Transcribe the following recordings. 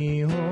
Holy,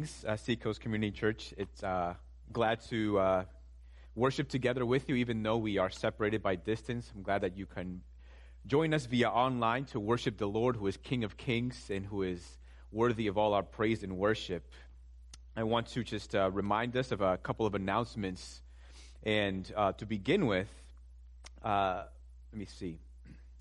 Greetings, uh, Seacoast Community Church. It's uh, glad to uh, worship together with you, even though we are separated by distance. I'm glad that you can join us via online to worship the Lord, who is King of Kings and who is worthy of all our praise and worship. I want to just uh, remind us of a couple of announcements. And uh, to begin with, uh, let me see.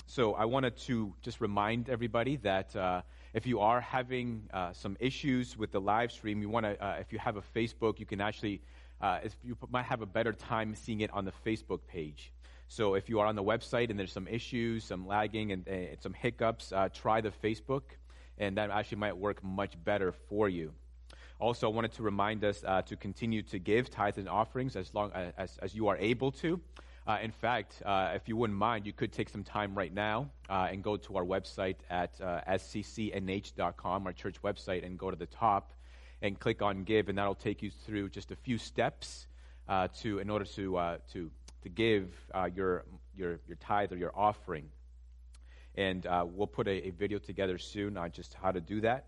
So I wanted to just remind everybody that uh, if you are having uh, some issues with the live stream, you want to, uh, if you have a Facebook, you can actually, uh, you might have a better time seeing it on the Facebook page. So if you are on the website and there's some issues, some lagging, and, and some hiccups, uh, try the Facebook, and that actually might work much better for you. Also, I wanted to remind us uh, to continue to give tithes and offerings as long as, as you are able to. Uh, in fact, uh, if you wouldn't mind, you could take some time right now uh, and go to our website at uh, sccnh.com, our church website, and go to the top and click on Give, and that'll take you through just a few steps uh, to in order to uh, to to give uh, your your your tithe or your offering. And we'll put a, a video together soon on just how to do that.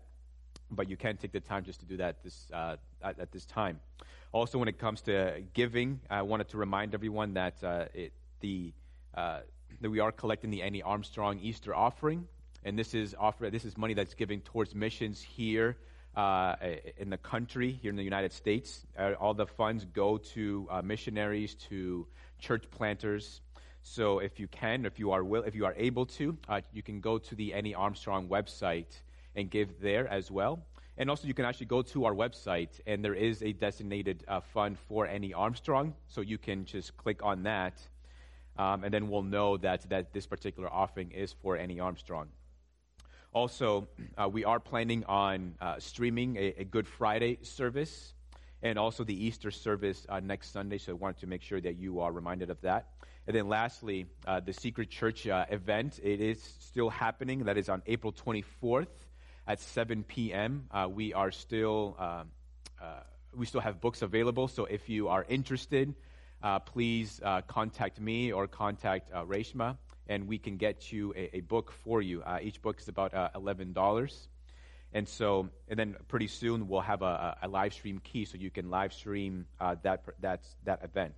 But you can take the time just to do that this, at, at this time. Also, when it comes to giving, I wanted to remind everyone that uh, it, the uh, that we are collecting the Annie Armstrong Easter offering, and this is offer this is money that's giving towards missions here uh, in the country, here in the United States. Uh, all the funds go to uh, missionaries, to church planters. So, if you can, if you are will, if you are able to, uh, you can go to the Annie Armstrong website and give there as well. And also, you can actually go to our website, and there is a designated uh, fund for Annie Armstrong. So you can just click on that, um, and then we'll know that, that this particular offering is for Annie Armstrong. Also, uh, we are planning on uh, streaming a, a Good Friday service. and also the Easter service uh, next Sunday. So I wanted to make sure that you are reminded of that. And then lastly, uh, the Secret Church uh, event. It is still happening. That is on April 24th at 7 p.m. Uh, we are still um, uh, we still have books available. So if you are interested, uh, please uh, contact me or contact uh, Reshma, and we can get you a, a book for you. Uh, each book is about uh, eleven dollars, and so and then pretty soon we'll have a, a, live stream key, so you can live stream uh, that that that event.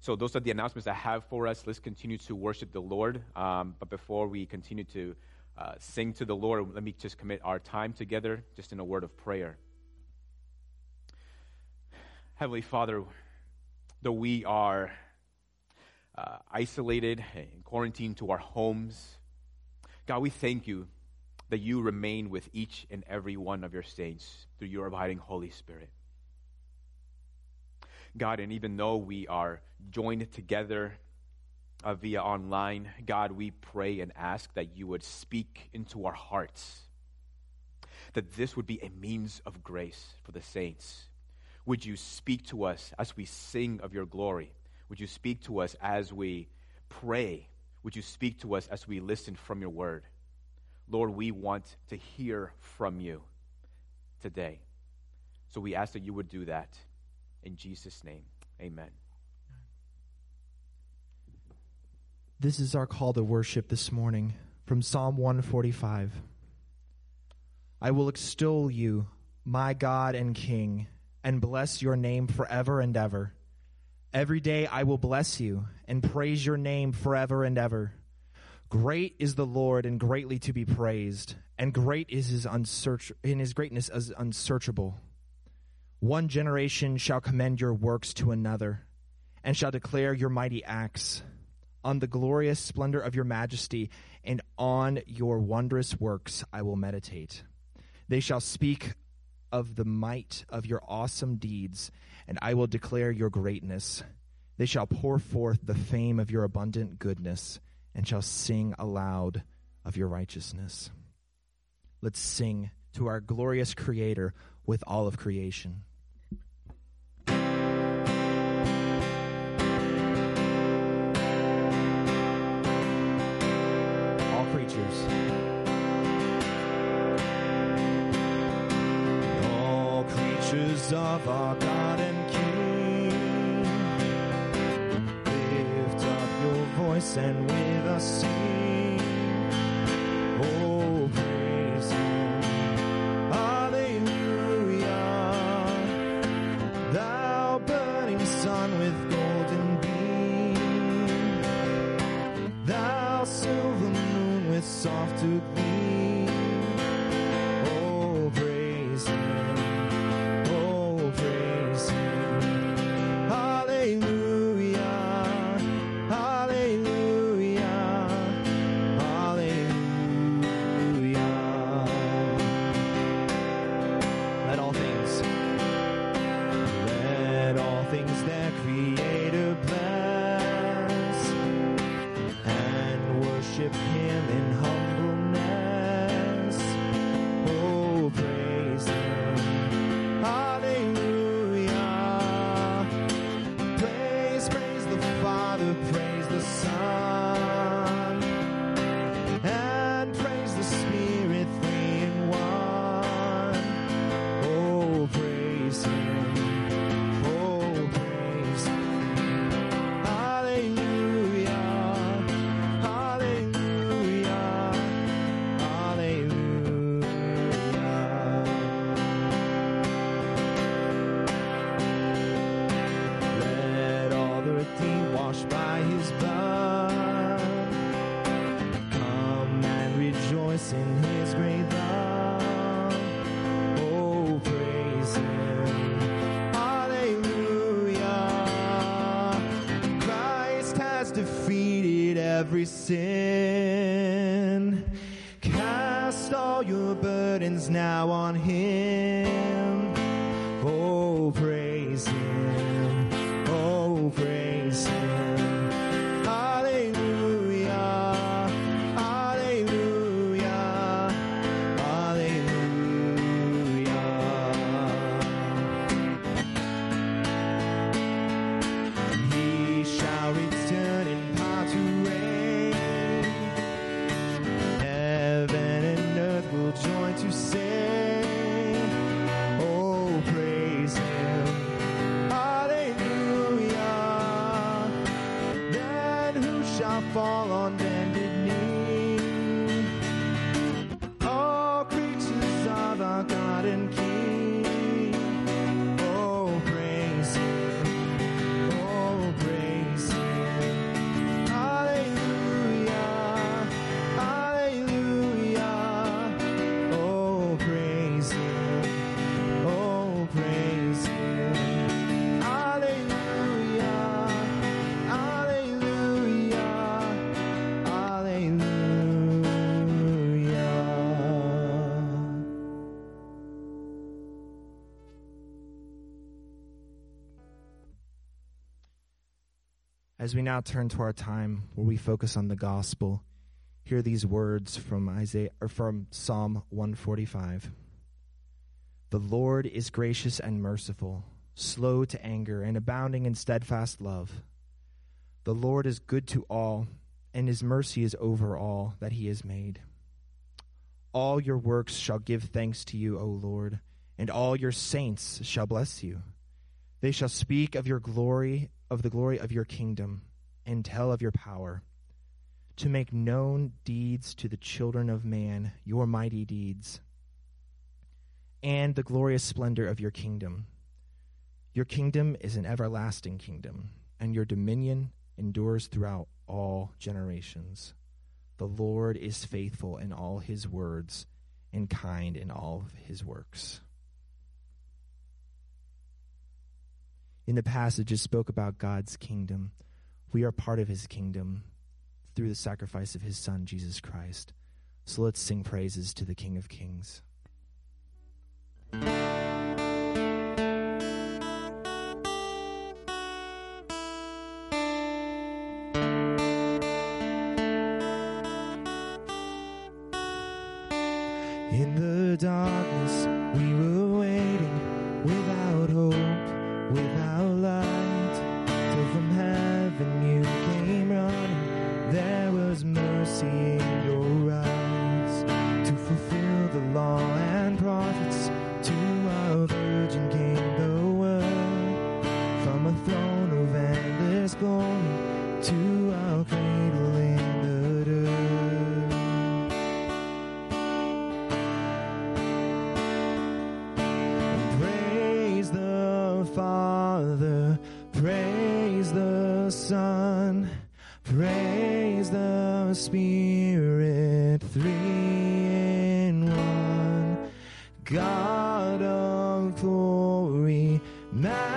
So those are the announcements I have for us. Let's continue to worship the Lord. Um, but before we continue to uh, sing to the Lord, let me just commit our time together, just in a word of prayer. Heavenly Father, though we are uh, isolated and quarantined to our homes, God, we thank you that you remain with each and every one of your saints through your abiding Holy Spirit. God, and even though we are joined together uh, via online, God, we pray and ask that you would speak into our hearts, that this would be a means of grace for the saints would you speak to us as we sing of your glory? Would you speak to us as we pray? Would you speak to us as we listen from your word? Lord, we want to hear from you today. So we ask that you would do that. In Jesus' name, amen. This is our call to worship this morning from Psalm 145. I will extol you, my God and King and bless your name forever and ever. Every day I will bless you and praise your name forever and ever. Great is the Lord and greatly to be praised, and great is his unsearch in his greatness as unsearchable. One generation shall commend your works to another, and shall declare your mighty acts. On the glorious splendor of your majesty and on your wondrous works I will meditate. They shall speak of the might of your awesome deeds, and I will declare your greatness. They shall pour forth the fame of your abundant goodness, and shall sing aloud of your righteousness. Let's sing to our glorious Creator with all of creation. Creatures of our God and King. Lift up your voice and with us sing. As we now turn to our time where we focus on the gospel, hear these words from Isaiah or from Psalm 145. The Lord is gracious and merciful, slow to anger and abounding in steadfast love. The Lord is good to all, and his mercy is over all that he has made. All your works shall give thanks to you, O Lord, and all your saints shall bless you. They shall speak of your glory, of the glory of your kingdom, and tell of your power, to make known deeds to the children of man, your mighty deeds, and the glorious splendor of your kingdom. Your kingdom is an everlasting kingdom, and your dominion endures throughout all generations. The Lord is faithful in all his words and kind in all his works. In the passage, it spoke about God's kingdom. We are part of his kingdom through the sacrifice of his son, Jesus Christ. So let's sing praises to the King of Kings. God of glory, majesty,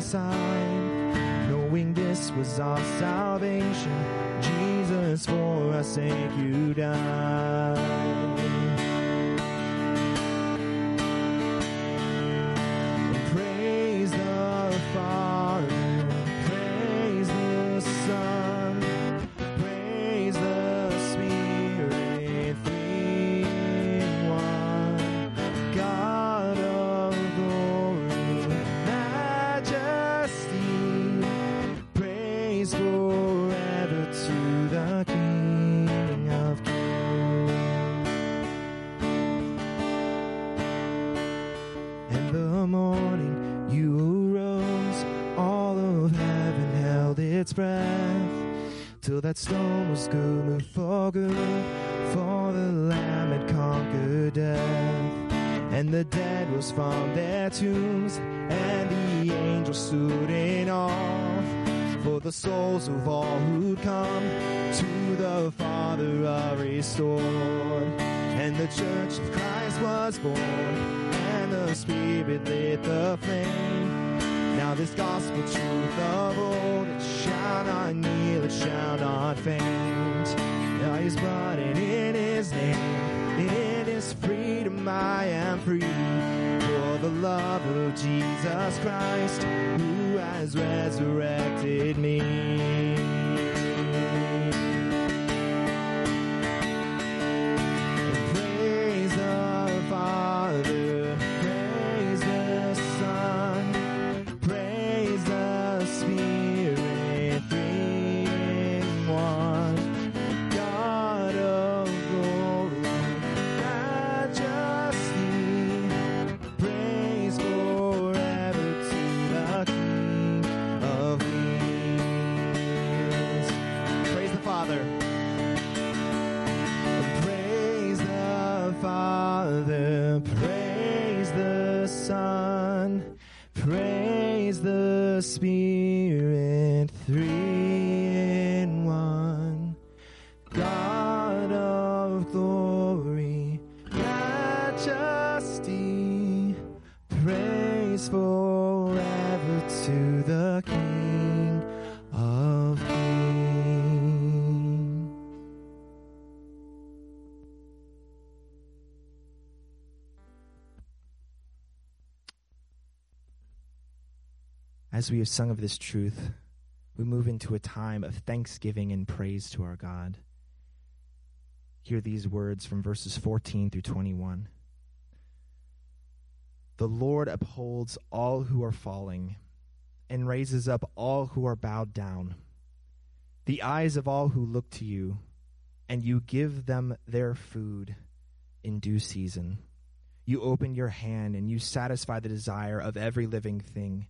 side, knowing this was our salvation. Jesus, for our sake, you died. Of all who'd come to the Father are restored. And the church of Christ was born, and the Spirit lit the flame. Now this gospel truth of old, it shall not kneel, it shall not faint. Now his blood and in his name, in his freedom I am free. For the love of Jesus Christ, who has resurrected me. Spirit, As we have sung of this truth, we move into a time of thanksgiving and praise to our God. Hear these words from verses 14 through 21. The Lord upholds all who are falling and raises up all who are bowed down. The eyes of all who look to you, and you give them their food in due season. You open your hand and you satisfy the desire of every living thing.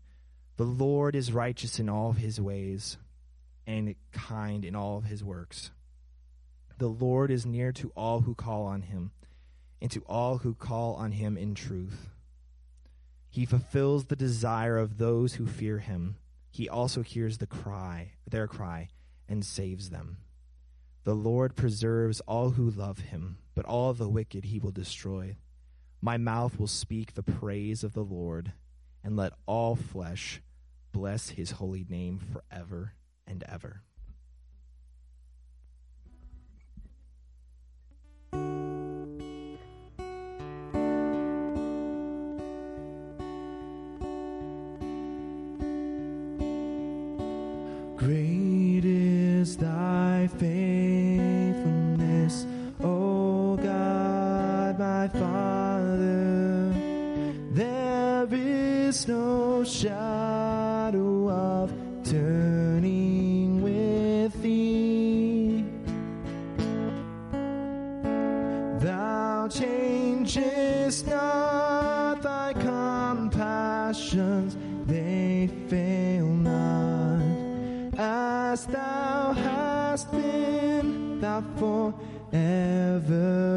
The Lord is righteous in all his ways and kind in all of his works. The Lord is near to all who call on him, and to all who call on him in truth. He fulfills the desire of those who fear him. He also hears the cry, their cry, and saves them. The Lord preserves all who love him, but all the wicked he will destroy. My mouth will speak the praise of the Lord, and let all flesh bless his holy name forever and ever. Great is thy faithfulness, O God, my Father. There is no shadow forever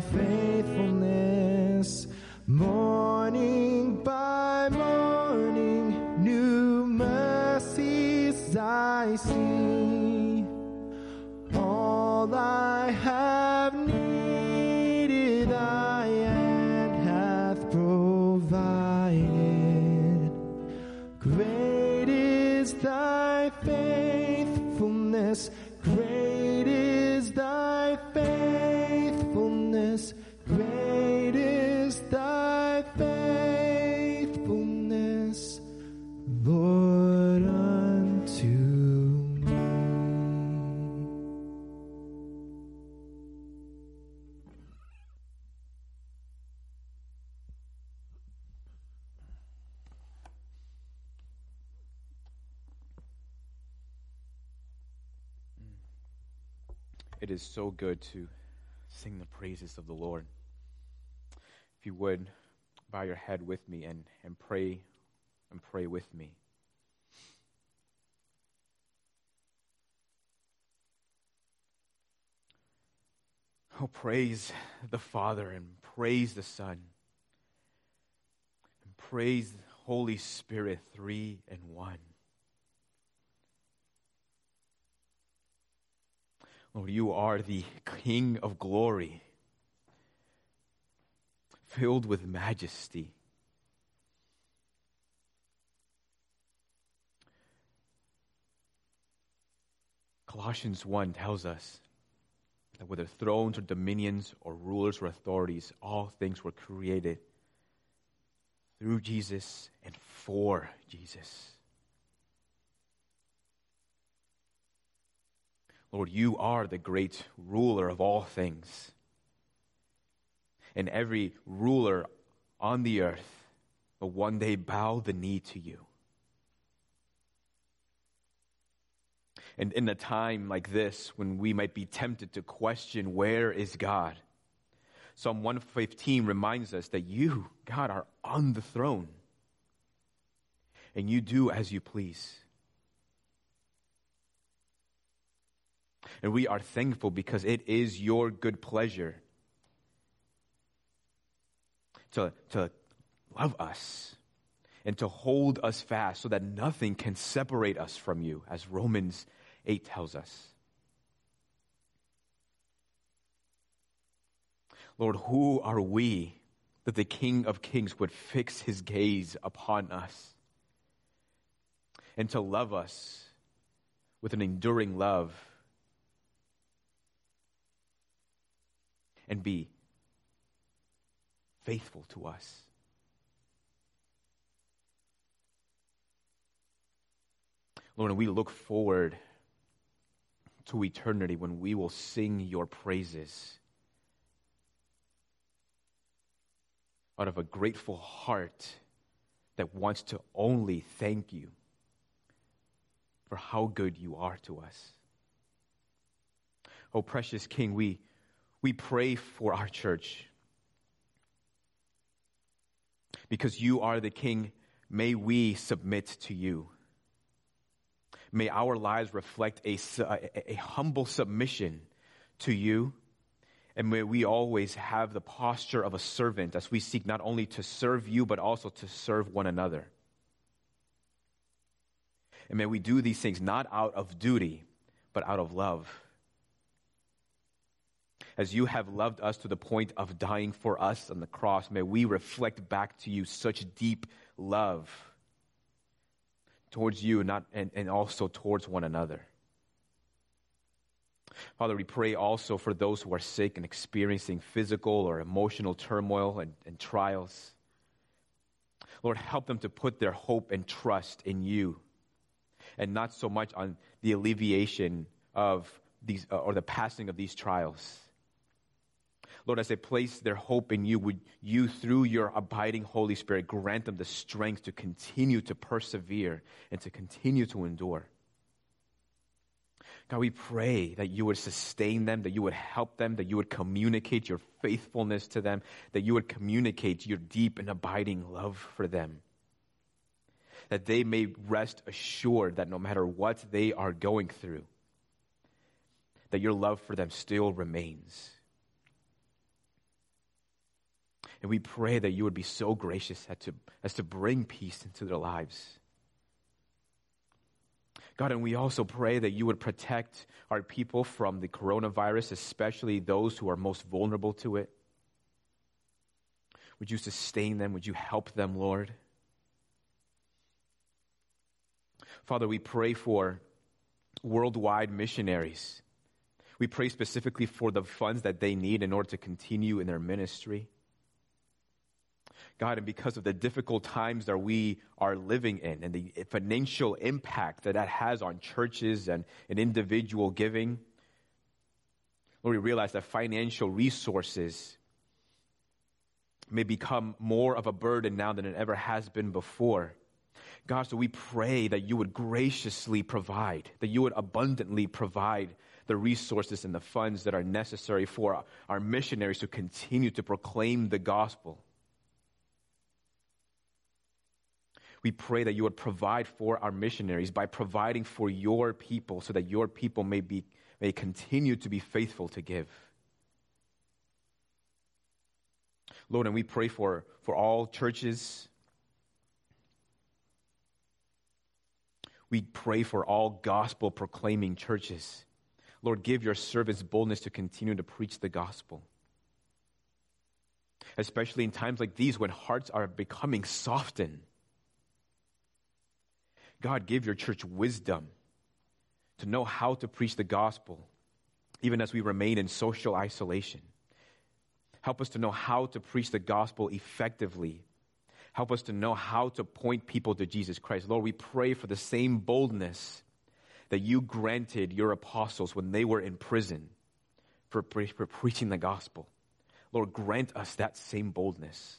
thy is so good to sing the praises of the Lord. If you would, bow your head with me and, and pray and pray with me. Oh, praise the Father and praise the Son and praise the Holy Spirit, three and one. Lord, you are the King of glory, filled with majesty. Colossians 1 tells us that whether thrones or dominions or rulers or authorities, all things were created through Jesus and for Jesus. Lord, you are the great ruler of all things. And every ruler on the earth will one day bow the knee to you. And in a time like this, when we might be tempted to question, where is God? Psalm 115 reminds us that you, God, are on the throne. And you do as you please. And we are thankful because it is your good pleasure to, to love us and to hold us fast so that nothing can separate us from you, as Romans 8 tells us. Lord, who are we that the King of Kings would fix his gaze upon us and to love us with an enduring love and be faithful to us? Lord, we look forward to eternity when we will sing your praises out of a grateful heart that wants to only thank you for how good you are to us. Oh, precious King, we, we pray for our church. Because you are the King, may we submit to you. May our lives reflect a, a, humble submission to you. And may we always have the posture of a servant as we seek not only to serve you, but also to serve one another. And may we do these things not out of duty, but out of love. As you have loved us to the point of dying for us on the cross, may we reflect back to you such deep love towards you not, and, and also towards one another. Father, we pray also for those who are sick and experiencing physical or emotional turmoil and, and trials. Lord, help them to put their hope and trust in you and not so much on the alleviation of these uh, or the passing of these trials. Lord, as they place their hope in you, would you, through your abiding Holy Spirit, grant them the strength to continue to persevere and to continue to endure? God, we pray that you would sustain them, that you would help them, that you would communicate your faithfulness to them, that you would communicate your deep and abiding love for them. That they may rest assured that no matter what they are going through, that your love for them still remains. And we pray that you would be so gracious as to, as to bring peace into their lives God, and we also pray that you would protect our people from the coronavirus, especially those who are most vulnerable to it. Would you sustain them? Would you help them, Lord? Father, we pray for worldwide missionaries. We pray specifically for the funds that they need in order to continue in their ministry. God, and because of the difficult times that we are living in and the financial impact that that has on churches and, and individual giving, Lord, we realize that financial resources may become more of a burden now than it ever has been before. God, so we pray that you would graciously provide, that you would abundantly provide the resources and the funds that are necessary for our missionaries to continue to proclaim the gospel. We pray that you would provide for our missionaries by providing for your people so that your people may, be, may continue to be faithful to give. Lord, and we pray for, for all churches. We pray for all gospel proclaiming churches. Lord, give your servants boldness to continue to preach the gospel. Especially in times like these when hearts are becoming softened God, give your church wisdom to know how to preach the gospel, even as we remain in social isolation. Help us to know how to preach the gospel effectively. Help us to know how to point people to Jesus Christ. Lord, we pray for the same boldness that you granted your apostles when they were in prison for, pre- for preaching the gospel. Lord, grant us that same boldness.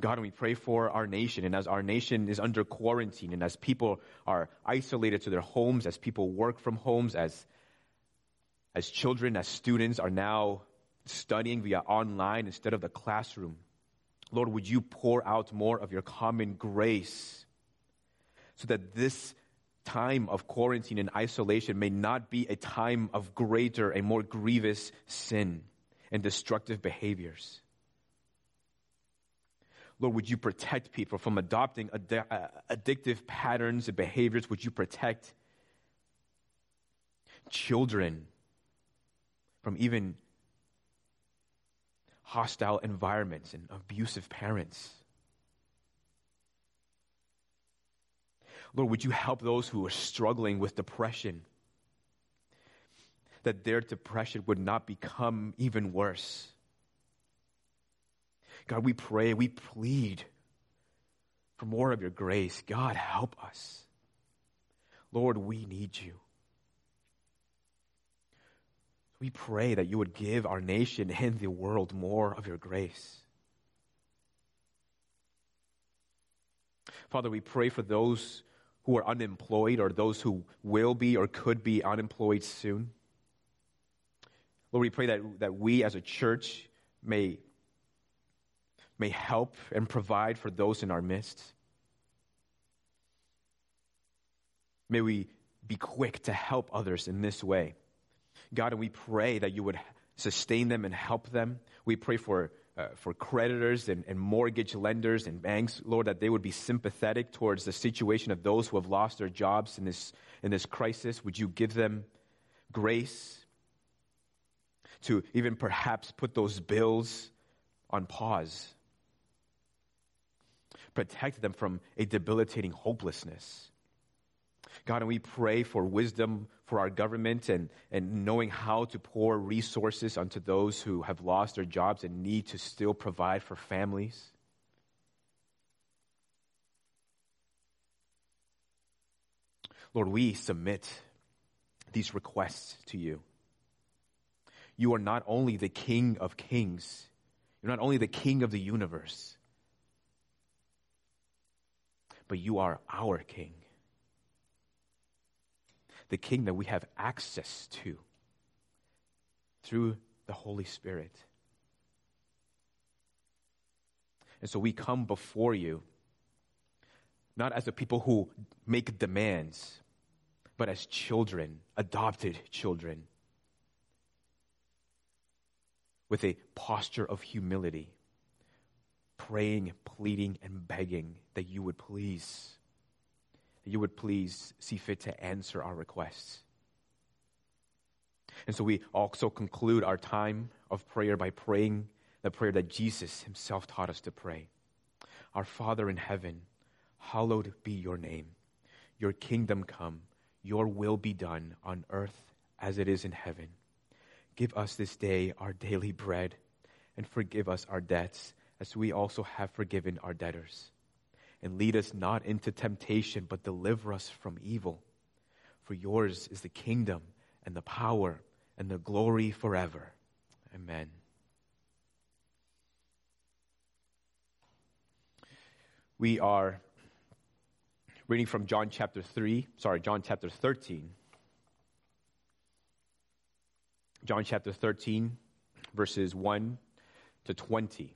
God, we pray for our nation. And as our nation is under quarantine, and as people are isolated to their homes, as people work from homes, as, as children, as students are now studying via online instead of the classroom, Lord, would you pour out more of your common grace so that this time of quarantine and isolation may not be a time of greater and more grievous sin and destructive behaviors. Lord, would you protect people from adopting uh, addictive patterns and behaviors? Would you protect children from even hostile environments and abusive parents? Lord, would you help those who are struggling with depression? That their depression would not become even worse. God, we pray, we plead for more of your grace. God, help us. Lord, we need you. We pray that you would give our nation and the world more of your grace. Father, we pray for those who are unemployed or those who will be or could be unemployed soon. Lord, we pray that, that we as a church may may help and provide for those in our midst. May we be quick to help others in this way. God, and we pray that you would sustain them and help them. We pray for, uh, for creditors and, and mortgage lenders and banks, Lord, that they would be sympathetic towards the situation of those who have lost their jobs in this, in this crisis. Would you give them grace to even perhaps put those bills on pause? Protect them from a debilitating hopelessness. God, and we pray for wisdom for our government and, and knowing how to pour resources onto those who have lost their jobs and need to still provide for families. Lord, we submit these requests to you. You are not only the King of kings, you're not only the King of the universe, but you are our King the king that we have access to through the Holy Spirit. And so we come before you, not as a people who make demands, but as children, adopted children, with a posture of humility, praying, pleading, and begging that you would please that you would please see fit to answer our requests. And so we also conclude our time of prayer by praying the prayer that Jesus himself taught us to pray. Our Father in heaven, hallowed be your name. Your kingdom come, your will be done on earth as it is in heaven. Give us this day our daily bread, and forgive us our debts as we also have forgiven our debtors and lead us not into temptation, but deliver us from evil. For yours is the kingdom and the power and the glory forever. Amen. We are reading from John chapter 3, sorry, John chapter 13. John chapter 13, verses 1 to 20.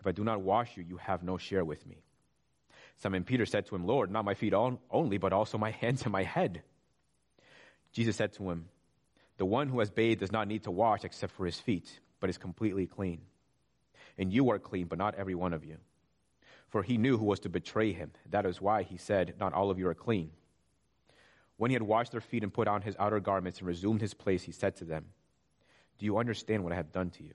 if I do not wash you, you have no share with me. Simon Peter said to him, Lord, not my feet only, but also my hands and my head. Jesus said to him, The one who has bathed does not need to wash except for his feet, but is completely clean. And you are clean, but not every one of you. For he knew who was to betray him. That is why he said, Not all of you are clean. When he had washed their feet and put on his outer garments and resumed his place, he said to them, Do you understand what I have done to you?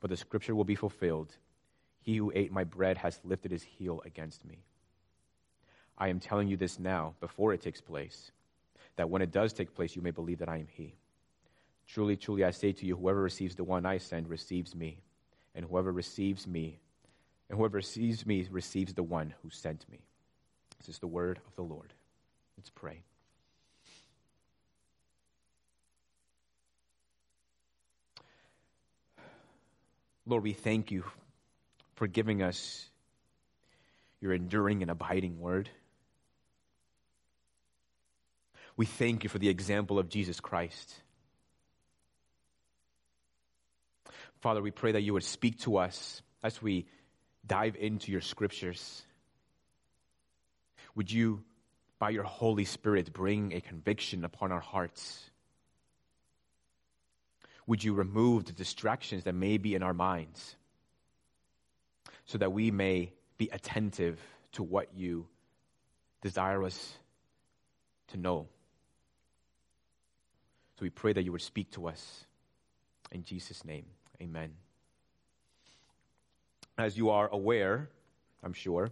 but the scripture will be fulfilled He who ate my bread has lifted his heel against me. I am telling you this now, before it takes place, that when it does take place, you may believe that I am He. Truly, truly, I say to you, whoever receives the one I send receives me, and whoever receives me, and whoever receives me receives the one who sent me. This is the word of the Lord. Let's pray. Lord, we thank you for giving us your enduring and abiding word. We thank you for the example of Jesus Christ. Father, we pray that you would speak to us as we dive into your scriptures. Would you, by your Holy Spirit, bring a conviction upon our hearts? Would you remove the distractions that may be in our minds so that we may be attentive to what you desire us to know? So we pray that you would speak to us. In Jesus' name, amen. As you are aware, I'm sure,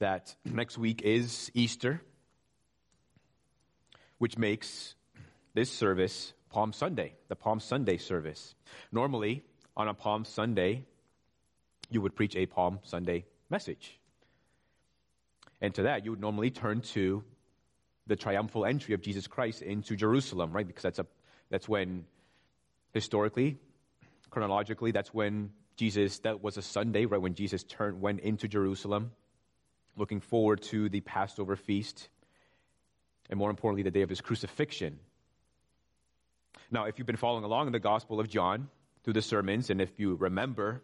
that next week is Easter, which makes this service Palm Sunday, the Palm Sunday service. Normally, on a Palm Sunday, you would preach a Palm Sunday message. And to that, you would normally turn to the triumphal entry of Jesus Christ into Jerusalem, right? Because that's, a, that's when, historically, chronologically, that's when Jesus, that was a Sunday, right? When Jesus turned, went into Jerusalem, looking forward to the Passover feast, and more importantly, the day of his crucifixion. Now, if you've been following along in the Gospel of John through the sermons, and if you remember,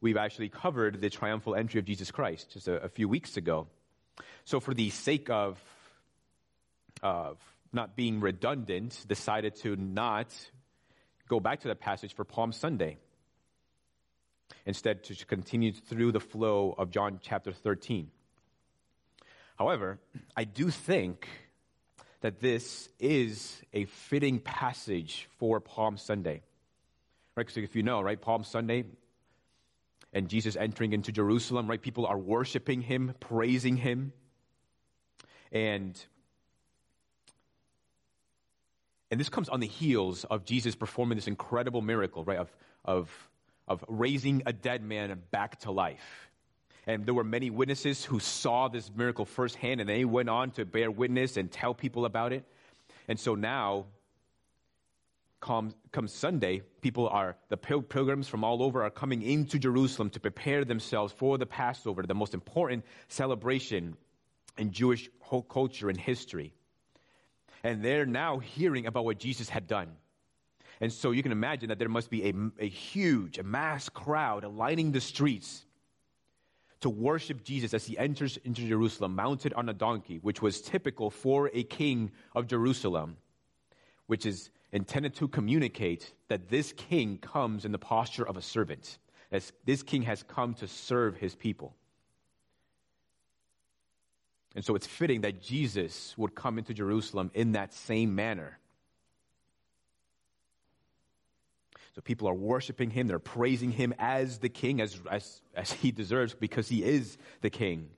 we've actually covered the triumphal entry of Jesus Christ just a, a few weeks ago. So, for the sake of, of not being redundant, decided to not go back to that passage for Palm Sunday. Instead, to continue through the flow of John chapter 13. However, I do think that this is a fitting passage for Palm Sunday. Right? Because if you know, right, Palm Sunday and Jesus entering into Jerusalem, right, people are worshiping him, praising him. And and this comes on the heels of Jesus performing this incredible miracle, right, of, of, of raising a dead man back to life. And there were many witnesses who saw this miracle firsthand, and they went on to bear witness and tell people about it. And so now, come, come Sunday, people are, the pilgrims from all over are coming into Jerusalem to prepare themselves for the Passover, the most important celebration in Jewish culture and history. And they're now hearing about what Jesus had done. And so you can imagine that there must be a, a huge, a mass crowd lining the streets to worship Jesus as he enters into Jerusalem mounted on a donkey, which was typical for a king of Jerusalem, which is intended to communicate that this king comes in the posture of a servant, as this king has come to serve his people. And so it's fitting that Jesus would come into Jerusalem in that same manner. So people are worshiping him, they're praising him as the king, as, as, as he deserves, because he is the king.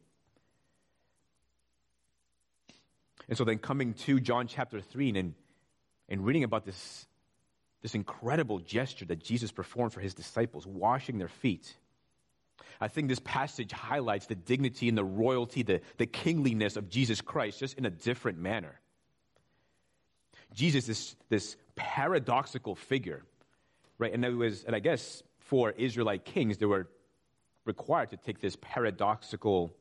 And so then coming to John chapter 3 and, and reading about this, this incredible gesture that Jesus performed for his disciples, washing their feet. I think this passage highlights the dignity and the royalty, the, the kingliness of Jesus Christ, just in a different manner. Jesus is this paradoxical figure right? And it was, and I guess for Israelite kings, they were required to take this paradoxical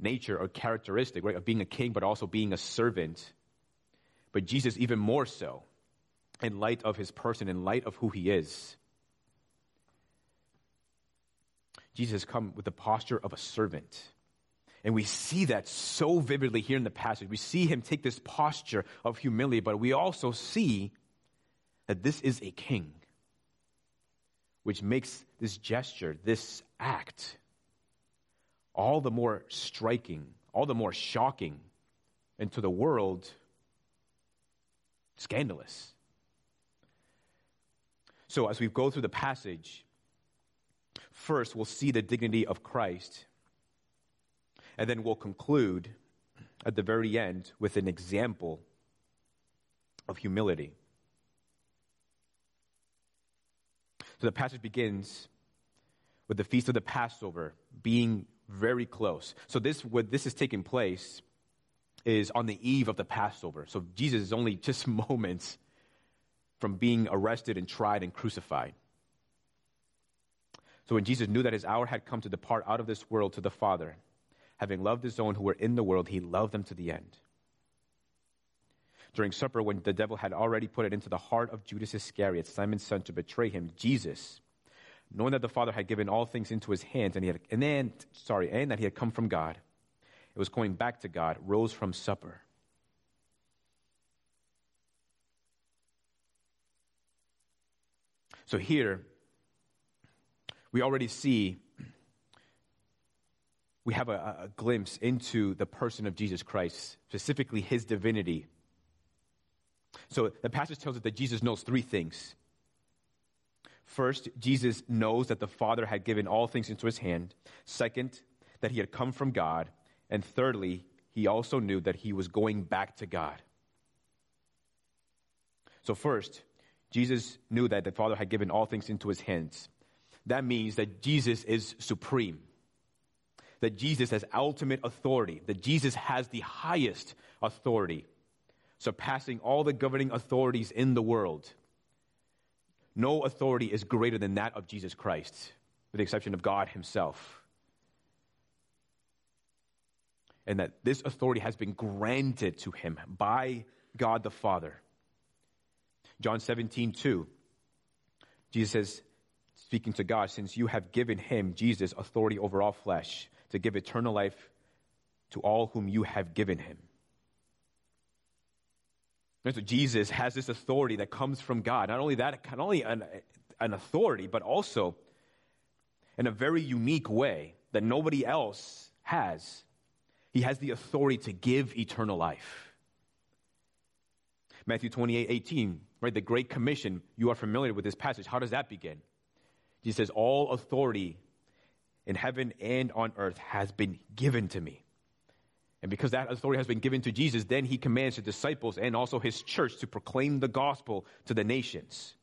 nature or characteristic, right, of being a king, but also being a servant. But Jesus, even more so, in light of his person, in light of who he is. Jesus has come with the posture of a servant. And we see that so vividly here in the passage. We see him take this posture of humility, but we also see that this is a king, which makes this gesture, this act, all the more striking, all the more shocking, and to the world, scandalous. So, as we go through the passage, first we'll see the dignity of Christ, and then we'll conclude at the very end with an example of humility. So the passage begins with the feast of the Passover being very close. So this what this is taking place is on the eve of the Passover. So Jesus is only just moments from being arrested and tried and crucified. So when Jesus knew that his hour had come to depart out of this world to the Father, having loved his own who were in the world, he loved them to the end during supper when the devil had already put it into the heart of Judas Iscariot, Simon's son, to betray him, Jesus, knowing that the Father had given all things into his hands, and he had, and then, sorry, and that he had come from God, it was going back to God, rose from supper. So here, we already see, we have a, a glimpse into the person of Jesus Christ, specifically his divinity. So the passage tells us that Jesus knows three things. First, Jesus knows that the Father had given all things into his hand. Second, that he had come from God. And thirdly, he also knew that he was going back to God. So, first, Jesus knew that the Father had given all things into his hands. That means that Jesus is supreme, that Jesus has ultimate authority, that Jesus has the highest authority, surpassing all the governing authorities in the world. No authority is greater than that of Jesus Christ, with the exception of God himself. And that this authority has been granted to him by God the Father. John 17, 2. Jesus says, speaking to God, since you have given him, Jesus, authority over all flesh, to give eternal life to all whom you have given him. So Jesus has this authority that comes from God. Not only that, not only an, an authority, but also in a very unique way that nobody else has. He has the authority to give eternal life. Matthew 28 18, right? The Great Commission. You are familiar with this passage. How does that begin? Jesus says, All authority in heaven and on earth has been given to me. And because that authority has been given to Jesus, then he commands his disciples and also his church to proclaim the gospel to the nations.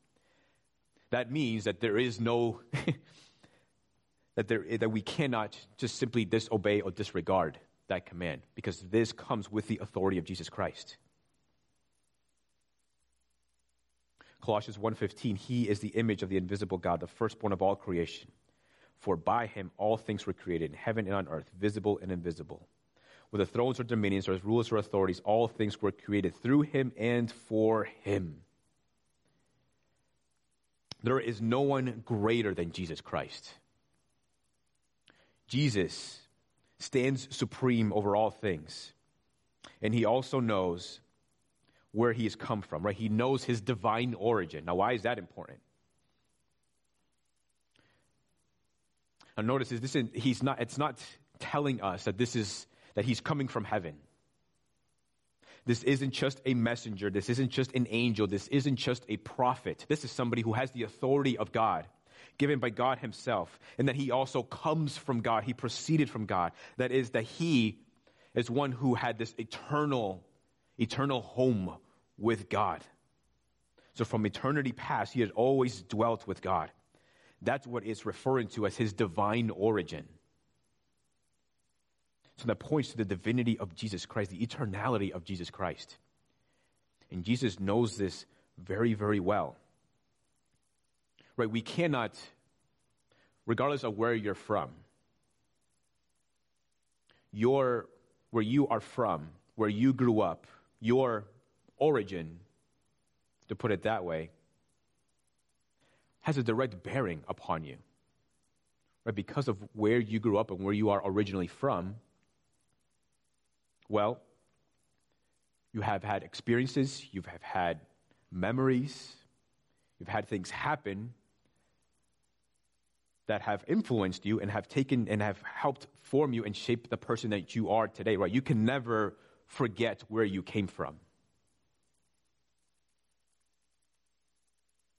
That means that there is no, that, there, that we cannot just simply disobey or disregard that command because this comes with the authority of Jesus Christ. Colossians 1:15 He is the image of the invisible God, the firstborn of all creation. For by him all things were created in heaven and on earth, visible and invisible. Whether thrones or dominions or rulers or authorities, all things were created through him and for him. There is no one greater than Jesus Christ. Jesus stands supreme over all things. And he also knows where he has come from, right? He knows his divine origin. Now, why is that important? Now, notice is this he's not, it's not telling us that this is that he's coming from heaven. This isn't just a messenger. This isn't just an angel. This isn't just a prophet. This is somebody who has the authority of God, given by God himself, and that he also comes from God. He proceeded from God. That is, that he is one who had this eternal eternal home with God. So from eternity past, he has always dwelt with God. That's what it's referring to as his divine origin. So that points to the divinity of Jesus Christ, the eternality of Jesus Christ. And Jesus knows this very, very well. Right? We cannot, regardless of where you're from, your, where you are from, where you grew up, your origin, to put it that way, has a direct bearing upon you. Right? Because of where you grew up and where you are originally from, well, you have had experiences, you have had memories, you've had things happen that have influenced you and have taken and have helped form you and shape the person that you are today, right? You can never forget where you came from.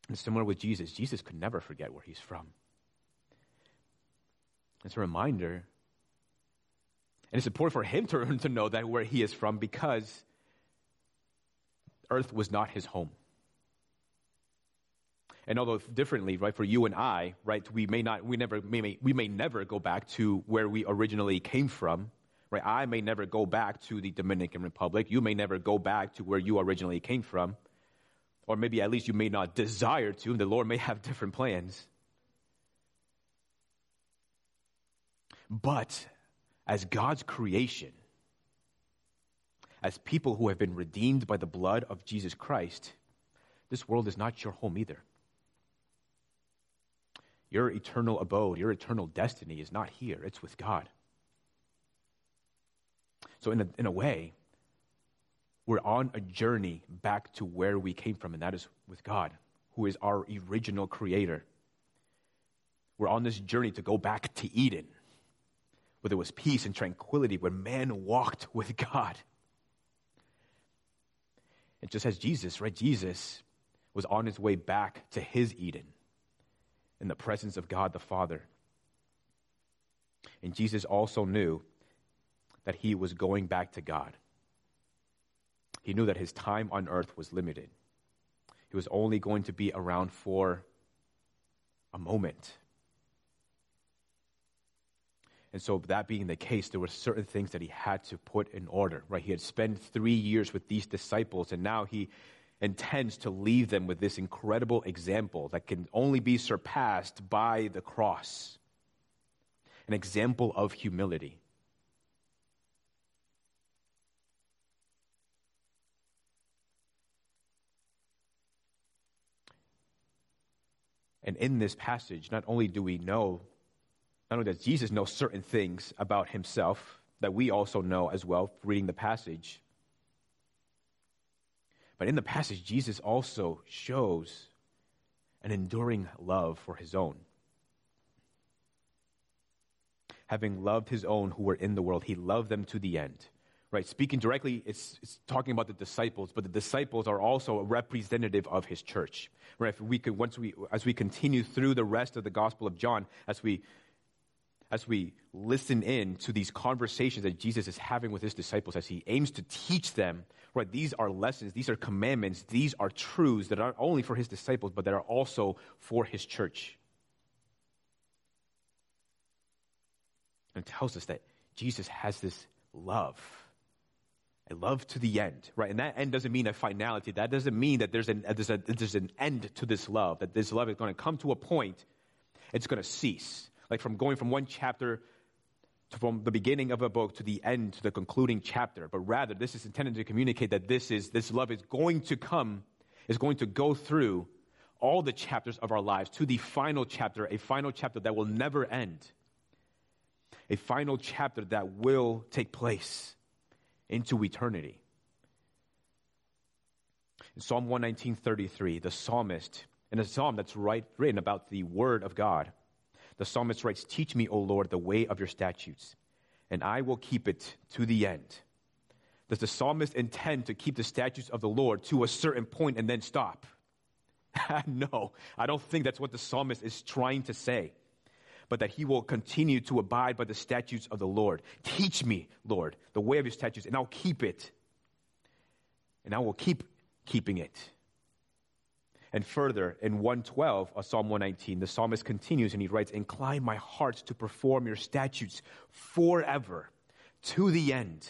And similar with Jesus, Jesus could never forget where he's from. It's a reminder. And it's important for him to, to know that where he is from because earth was not his home. And although differently, right, for you and I, right, we may not, we never, we may, we may never go back to where we originally came from, right? I may never go back to the Dominican Republic. You may never go back to where you originally came from. Or maybe at least you may not desire to. and The Lord may have different plans. But as God's creation, as people who have been redeemed by the blood of Jesus Christ, this world is not your home either. Your eternal abode, your eternal destiny is not here, it's with God. So, in a, in a way, we're on a journey back to where we came from, and that is with God, who is our original creator. We're on this journey to go back to Eden, where there was peace and tranquility, where man walked with God. And just as Jesus, right? Jesus was on his way back to his Eden in the presence of God the Father. And Jesus also knew that he was going back to God. He knew that his time on earth was limited. He was only going to be around for a moment. And so, that being the case, there were certain things that he had to put in order, right? He had spent three years with these disciples, and now he intends to leave them with this incredible example that can only be surpassed by the cross an example of humility. And in this passage, not only do we know, not only does Jesus know certain things about himself that we also know as well, reading the passage, but in the passage, Jesus also shows an enduring love for his own. Having loved his own who were in the world, he loved them to the end. Right? Speaking directly, it's, it's talking about the disciples, but the disciples are also a representative of his church. Right? If we could, once we, as we continue through the rest of the Gospel of John, as we as we listen in to these conversations that Jesus is having with his disciples as he aims to teach them, right, these are lessons, these are commandments, these are truths that are only for his disciples, but that are also for his church. And tells us that Jesus has this love. A love to the end, right? And that end doesn't mean a finality. That doesn't mean that there's an, uh, there's, a, there's an end to this love, that this love is going to come to a point, it's going to cease like from going from one chapter to, from the beginning of a book to the end to the concluding chapter, but rather this is intended to communicate that this is this love is going to come, is going to go through all the chapters of our lives to the final chapter, a final chapter that will never end. A final chapter that will take place into eternity. In Psalm 119:33, the psalmist, in a psalm that's right, written about the word of God, the psalmist writes, Teach me, O Lord, the way of your statutes, and I will keep it to the end. Does the psalmist intend to keep the statutes of the Lord to a certain point and then stop? no, I don't think that's what the psalmist is trying to say. But that he will continue to abide by the statutes of the Lord. Teach me, Lord, the way of your statutes, and I'll keep it. And I will keep keeping it. And further, in 112 of Psalm 119, the psalmist continues and he writes, Incline my heart to perform your statutes forever to the end.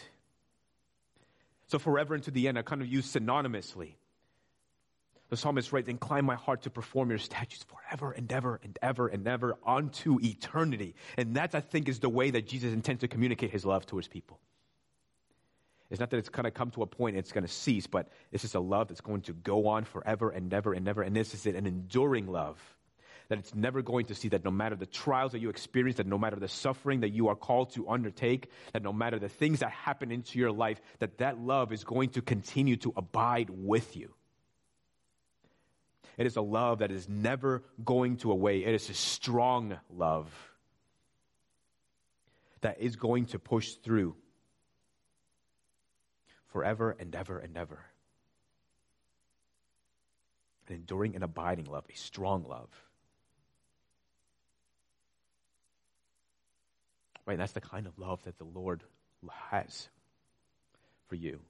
So, forever and to the end, I kind of use synonymously. The psalmist writes, Incline my heart to perform your statutes forever and ever and ever and ever unto eternity. And that, I think, is the way that Jesus intends to communicate his love to his people. It's not that it's going to come to a point and it's going to cease, but this is a love that's going to go on forever and never and never. And this is an enduring love. That it's never going to see that no matter the trials that you experience, that no matter the suffering that you are called to undertake, that no matter the things that happen into your life, that that love is going to continue to abide with you. It is a love that is never going to away. It is a strong love that is going to push through forever and ever and ever. An enduring and abiding love, a strong love. Right? That's the kind of love that the Lord has for you.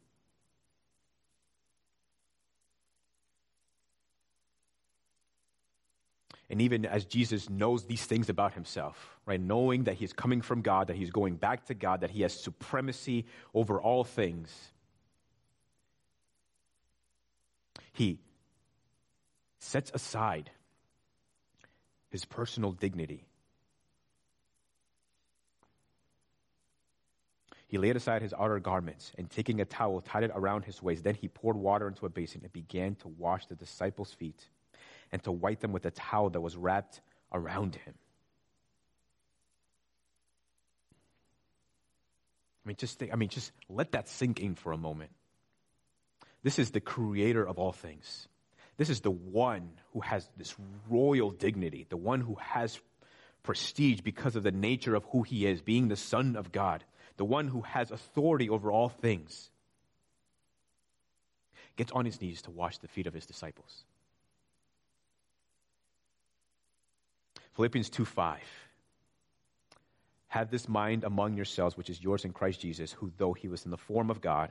And even as Jesus knows these things about himself, right, knowing that he's coming from God, that he's going back to God, that he has supremacy over all things, He sets aside his personal dignity. He laid aside his outer garments and taking a towel, tied it around his waist. Then he poured water into a basin and began to wash the disciples' feet and to wipe them with a towel that was wrapped around him. I mean, just think, I mean, just let that sink in for a moment. This is the creator of all things. This is the one who has this royal dignity, the one who has prestige because of the nature of who he is, being the Son of God, the one who has authority over all things, gets on his knees to wash the feet of his disciples. Philippians 2 5. Have this mind among yourselves, which is yours in Christ Jesus, who, though he was in the form of God,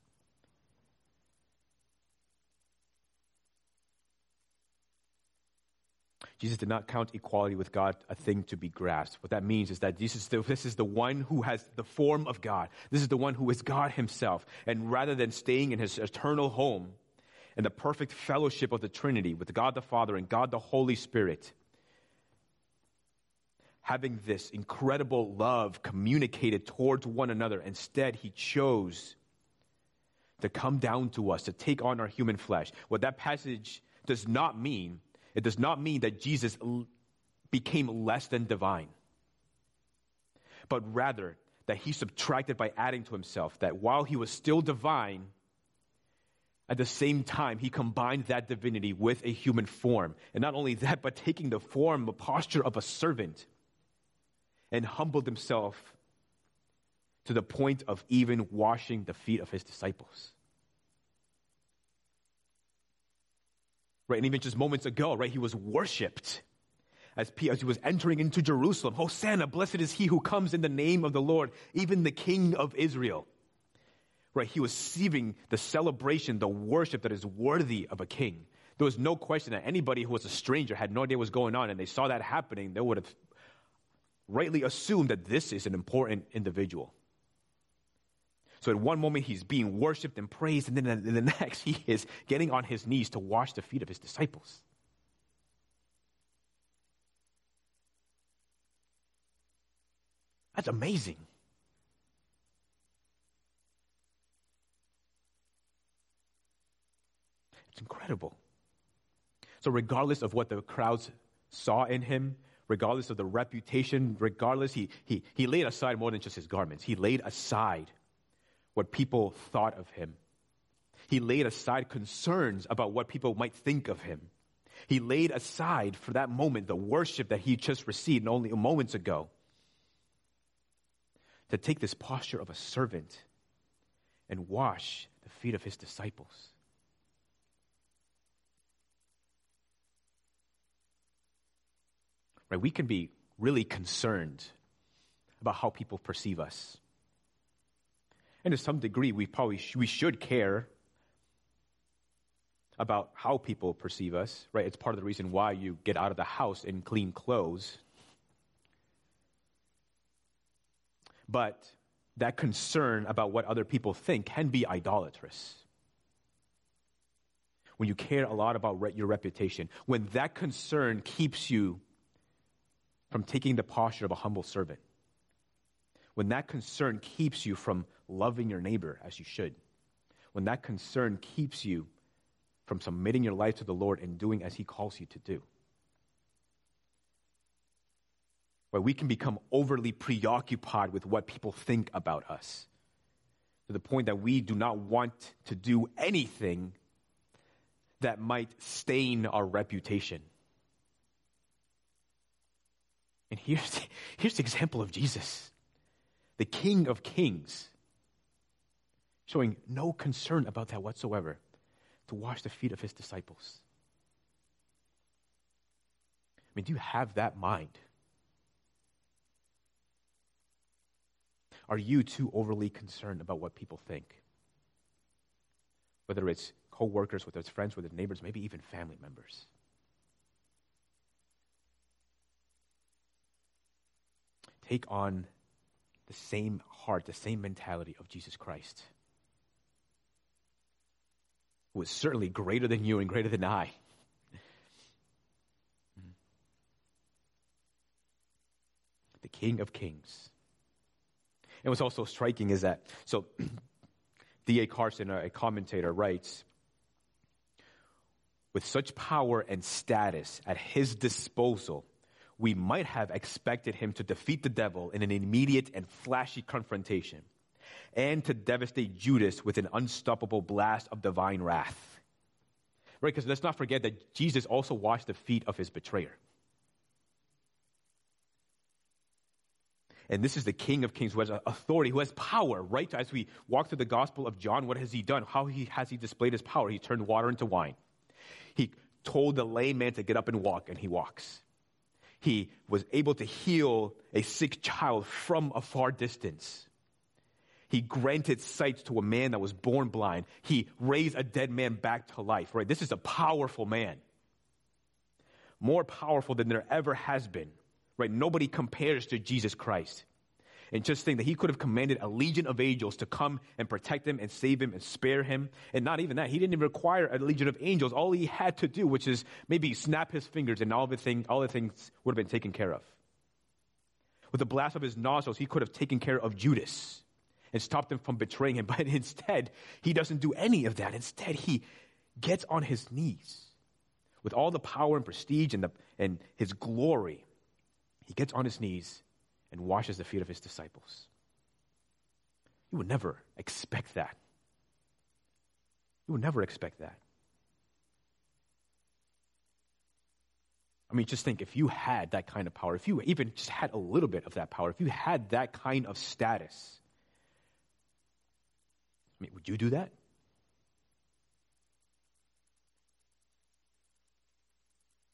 Jesus did not count equality with God a thing to be grasped. What that means is that Jesus, this is the one who has the form of God. This is the one who is God himself. And rather than staying in his eternal home in the perfect fellowship of the Trinity with God the Father and God the Holy Spirit, having this incredible love communicated towards one another, instead he chose to come down to us, to take on our human flesh. What that passage does not mean it does not mean that Jesus became less than divine, but rather that he subtracted by adding to himself, that while he was still divine, at the same time, he combined that divinity with a human form. And not only that, but taking the form, the posture of a servant, and humbled himself to the point of even washing the feet of his disciples. Right? And even just moments ago, right, he was worshiped as, as he was entering into Jerusalem. Hosanna, blessed is he who comes in the name of the Lord, even the King of Israel. Right, he was receiving the celebration, the worship that is worthy of a king. There was no question that anybody who was a stranger had no idea what was going on, and they saw that happening, they would have rightly assumed that this is an important individual. So at one moment he's being worshiped and praised, and then in the next he is getting on his knees to wash the feet of his disciples. That's amazing. It's incredible. So, regardless of what the crowds saw in him, regardless of the reputation, regardless, he, he, he laid aside more than just his garments. He laid aside what people thought of him. He laid aside concerns about what people might think of him. He laid aside for that moment the worship that he just received only moments ago to take this posture of a servant and wash the feet of his disciples. Right? We can be really concerned about how people perceive us. And to some degree, we probably sh- we should care about how people perceive us, right? It's part of the reason why you get out of the house in clean clothes. But that concern about what other people think can be idolatrous. When you care a lot about re- your reputation, when that concern keeps you from taking the posture of a humble servant, when that concern keeps you from loving your neighbor as you should, when that concern keeps you from submitting your life to the Lord and doing as He calls you to do. Where we can become overly preoccupied with what people think about us to the point that we do not want to do anything that might stain our reputation. And here's, here's the example of Jesus, the King of Kings showing no concern about that whatsoever, to wash the feet of his disciples. I mean, do you have that mind? Are you too overly concerned about what people think? Whether it's co-workers, whether it's friends, whether it's neighbors, maybe even family members. Take on the same heart, the same mentality of Jesus Christ is certainly greater than you and greater than I. The King of Kings. And what's also striking is that, so D.A. Carson, a commentator, writes with such power and status at his disposal, we might have expected him to defeat the devil in an immediate and flashy confrontation and to devastate Judas with an unstoppable blast of divine wrath. Right? Because let's not forget that Jesus also washed the feet of his betrayer. And this is the King of Kings who has authority, who has power, right? As we walk through the Gospel of John, what has he done? How he, has he displayed his power? He turned water into wine. He told the lame man to get up and walk, and he walks. He was able to heal a sick child from a far distance. He granted sight to a man that was born blind. He raised a dead man back to life, right? This is a powerful man. More powerful than there ever has been, right? Nobody compares to Jesus Christ. And just think that he could have commanded a legion of angels to come and protect him and save him and spare him. And not even that. He didn't even require a legion of angels. All he had to do, which is maybe snap his fingers and all the, thing, all the things would have been taken care of. With the blast of his nostrils, he could have taken care of Judas and stop them from betraying him. But instead, he doesn't do any of that. Instead, he gets on his knees with all the power and prestige and, the, and his glory. He gets on his knees and washes the feet of his disciples. You would never expect that. You would never expect that. I mean, just think if you had that kind of power, if you even just had a little bit of that power, if you had that kind of status, I mean, would you do that?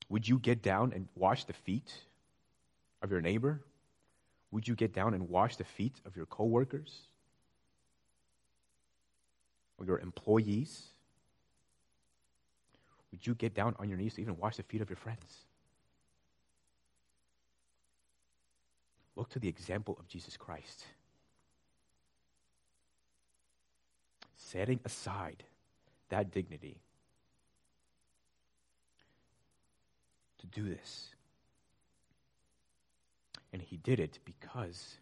Would you get down and wash the feet of your neighbor? Would you get down and wash the feet of your coworkers? Or your employees? Would you get down on your knees to even wash the feet of your friends? Look to the example of Jesus Christ. Setting aside that dignity to do this. And he did it because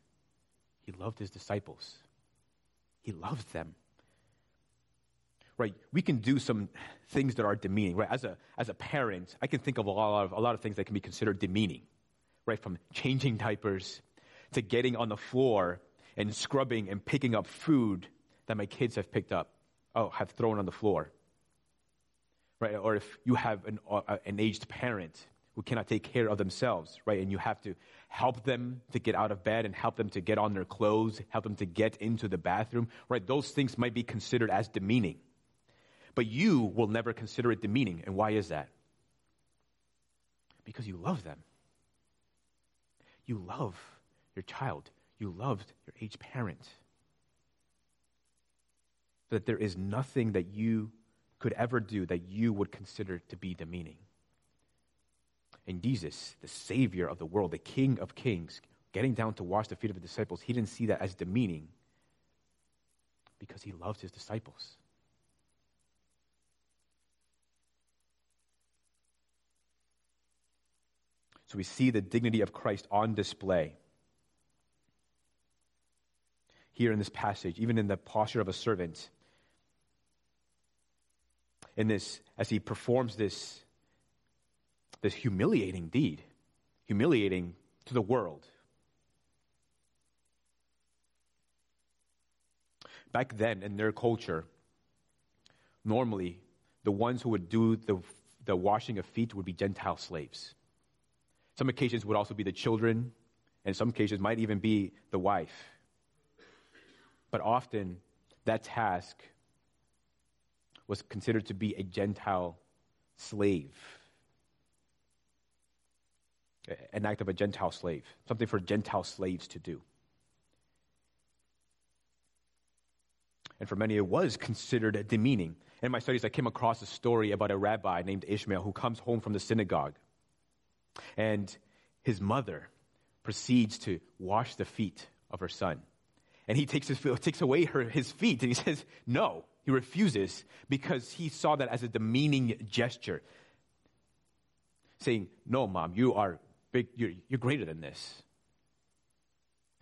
he loved his disciples. He loved them. Right? We can do some things that are demeaning. Right? As a, as a parent, I can think of a lot of, a lot of things that can be considered demeaning. Right? From changing diapers to getting on the floor and scrubbing and picking up food that my kids have picked up, oh, have thrown on the floor. Right? Or if you have an, uh, an aged parent who cannot take care of themselves, right? And you have to help them to get out of bed and help them to get on their clothes, help them to get into the bathroom, right? Those things might be considered as demeaning. But you will never consider it demeaning. And why is that? Because you love them. You love your child. You loved your aged parent that there is nothing that you could ever do that you would consider to be demeaning. And Jesus, the Savior of the world, the King of kings, getting down to wash the feet of the disciples, he didn't see that as demeaning because he loved his disciples. So we see the dignity of Christ on display here in this passage, even in the posture of a servant in this, as he performs this, this humiliating deed, humiliating to the world. Back then, in their culture, normally the ones who would do the, the washing of feet would be Gentile slaves. Some occasions would also be the children, and some occasions might even be the wife. But often, that task was considered to be a Gentile slave. An act of a Gentile slave, something for Gentile slaves to do. And for many, it was considered demeaning. In my studies, I came across a story about a rabbi named Ishmael who comes home from the synagogue. And his mother proceeds to wash the feet of her son. And he takes, his, takes away her, his feet and he says, No, he refuses because he saw that as a demeaning gesture, saying, No, mom, you are big, you're, you're greater than this.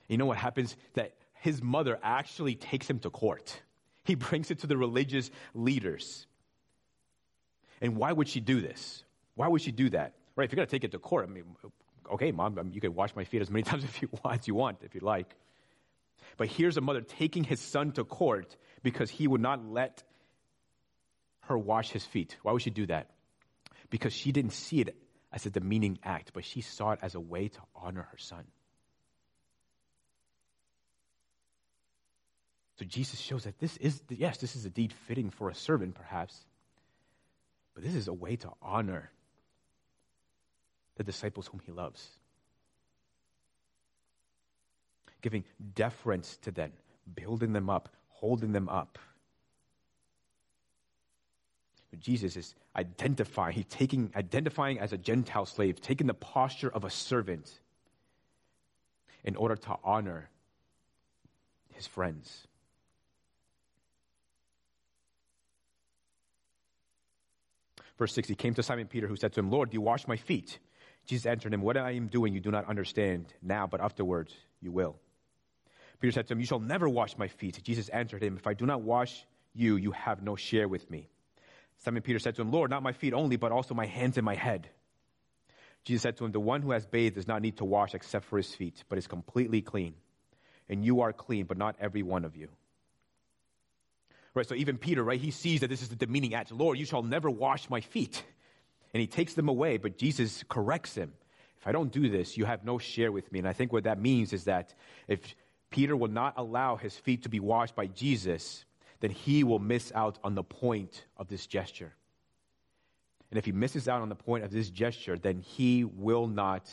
You know what happens? That his mother actually takes him to court. He brings it to the religious leaders. And why would she do this? Why would she do that? Right, if you're going to take it to court, I mean, okay, mom, you can wash my feet as many times if you want, as you want, if you like. But here's a mother taking his son to court because he would not let her wash his feet. Why would she do that? Because she didn't see it as a demeaning act, but she saw it as a way to honor her son. So Jesus shows that this is, yes, this is a deed fitting for a servant, perhaps, but this is a way to honor the disciples whom he loves. Giving deference to them, building them up, holding them up. Jesus is identifying, he's taking, identifying as a Gentile slave, taking the posture of a servant in order to honor his friends. Verse 6 He came to Simon Peter, who said to him, Lord, do you wash my feet? Jesus answered him, What I am doing you do not understand now, but afterwards you will. Peter said to him, You shall never wash my feet. Jesus answered him, If I do not wash you, you have no share with me. Simon Peter said to him, Lord, not my feet only, but also my hands and my head. Jesus said to him, The one who has bathed does not need to wash except for his feet, but is completely clean. And you are clean, but not every one of you. Right, so even Peter, right, he sees that this is the demeaning act. Lord, you shall never wash my feet. And he takes them away, but Jesus corrects him. If I don't do this, you have no share with me. And I think what that means is that if Peter will not allow his feet to be washed by Jesus, then he will miss out on the point of this gesture. And if he misses out on the point of this gesture, then he will not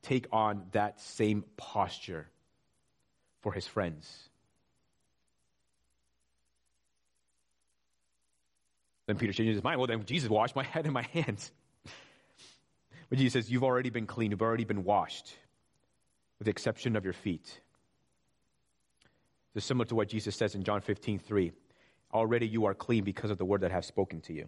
take on that same posture for his friends. Then Peter changes his mind. Well, then Jesus washed my head and my hands. But Jesus says, You've already been clean. You've already been washed, with the exception of your feet. Similar to what Jesus says in John 15, 3. Already you are clean because of the word that I have spoken to you.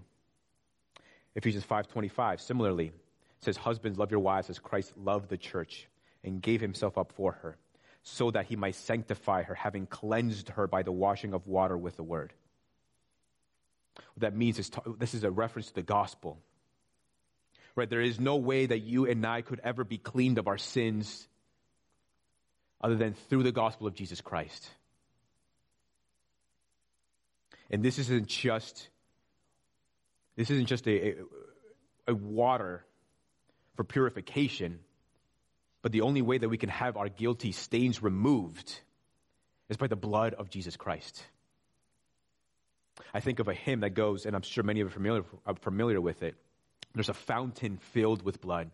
Ephesians 5.25, similarly, says, Husbands, love your wives as Christ loved the church and gave himself up for her, so that he might sanctify her, having cleansed her by the washing of water with the word what that means is this is a reference to the gospel. Right? There is no way that you and I could ever be cleaned of our sins other than through the gospel of Jesus Christ. And this isn't just this isn't just a, a, a water for purification, but the only way that we can have our guilty stains removed is by the blood of Jesus Christ. I think of a hymn that goes, and I'm sure many of you are familiar, are familiar with it. There's a fountain filled with blood,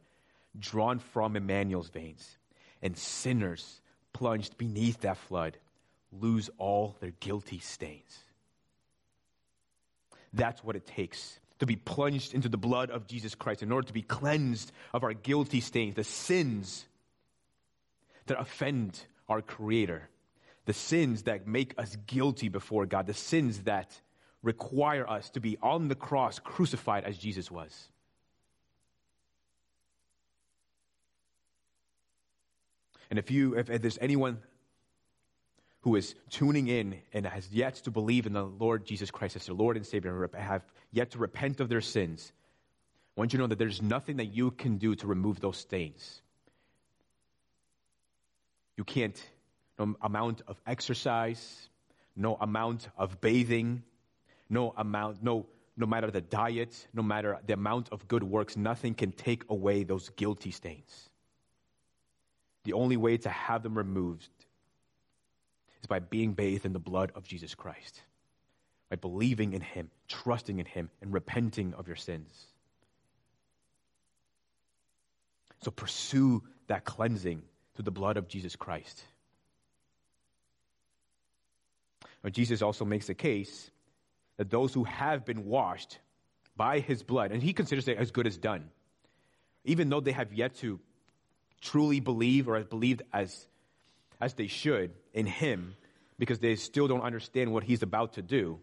drawn from Emmanuel's veins, and sinners plunged beneath that flood lose all their guilty stains. That's what it takes to be plunged into the blood of Jesus Christ in order to be cleansed of our guilty stains, the sins that offend our Creator, the sins that make us guilty before God, the sins that require us to be on the cross crucified as Jesus was. And if you if, if there's anyone who is tuning in and has yet to believe in the Lord Jesus Christ as their Lord and Savior and have yet to repent of their sins, I want you to know that there's nothing that you can do to remove those stains. You can't, no amount of exercise, no amount of bathing, no amount, no, no matter the diet, no matter the amount of good works, nothing can take away those guilty stains. The only way to have them removed by being bathed in the blood of Jesus Christ, by believing in Him, trusting in Him, and repenting of your sins. So pursue that cleansing through the blood of Jesus Christ. Now, Jesus also makes a case that those who have been washed by his blood, and he considers it as good as done, even though they have yet to truly believe or have believed as, as they should in him, because they still don't understand what he's about to do.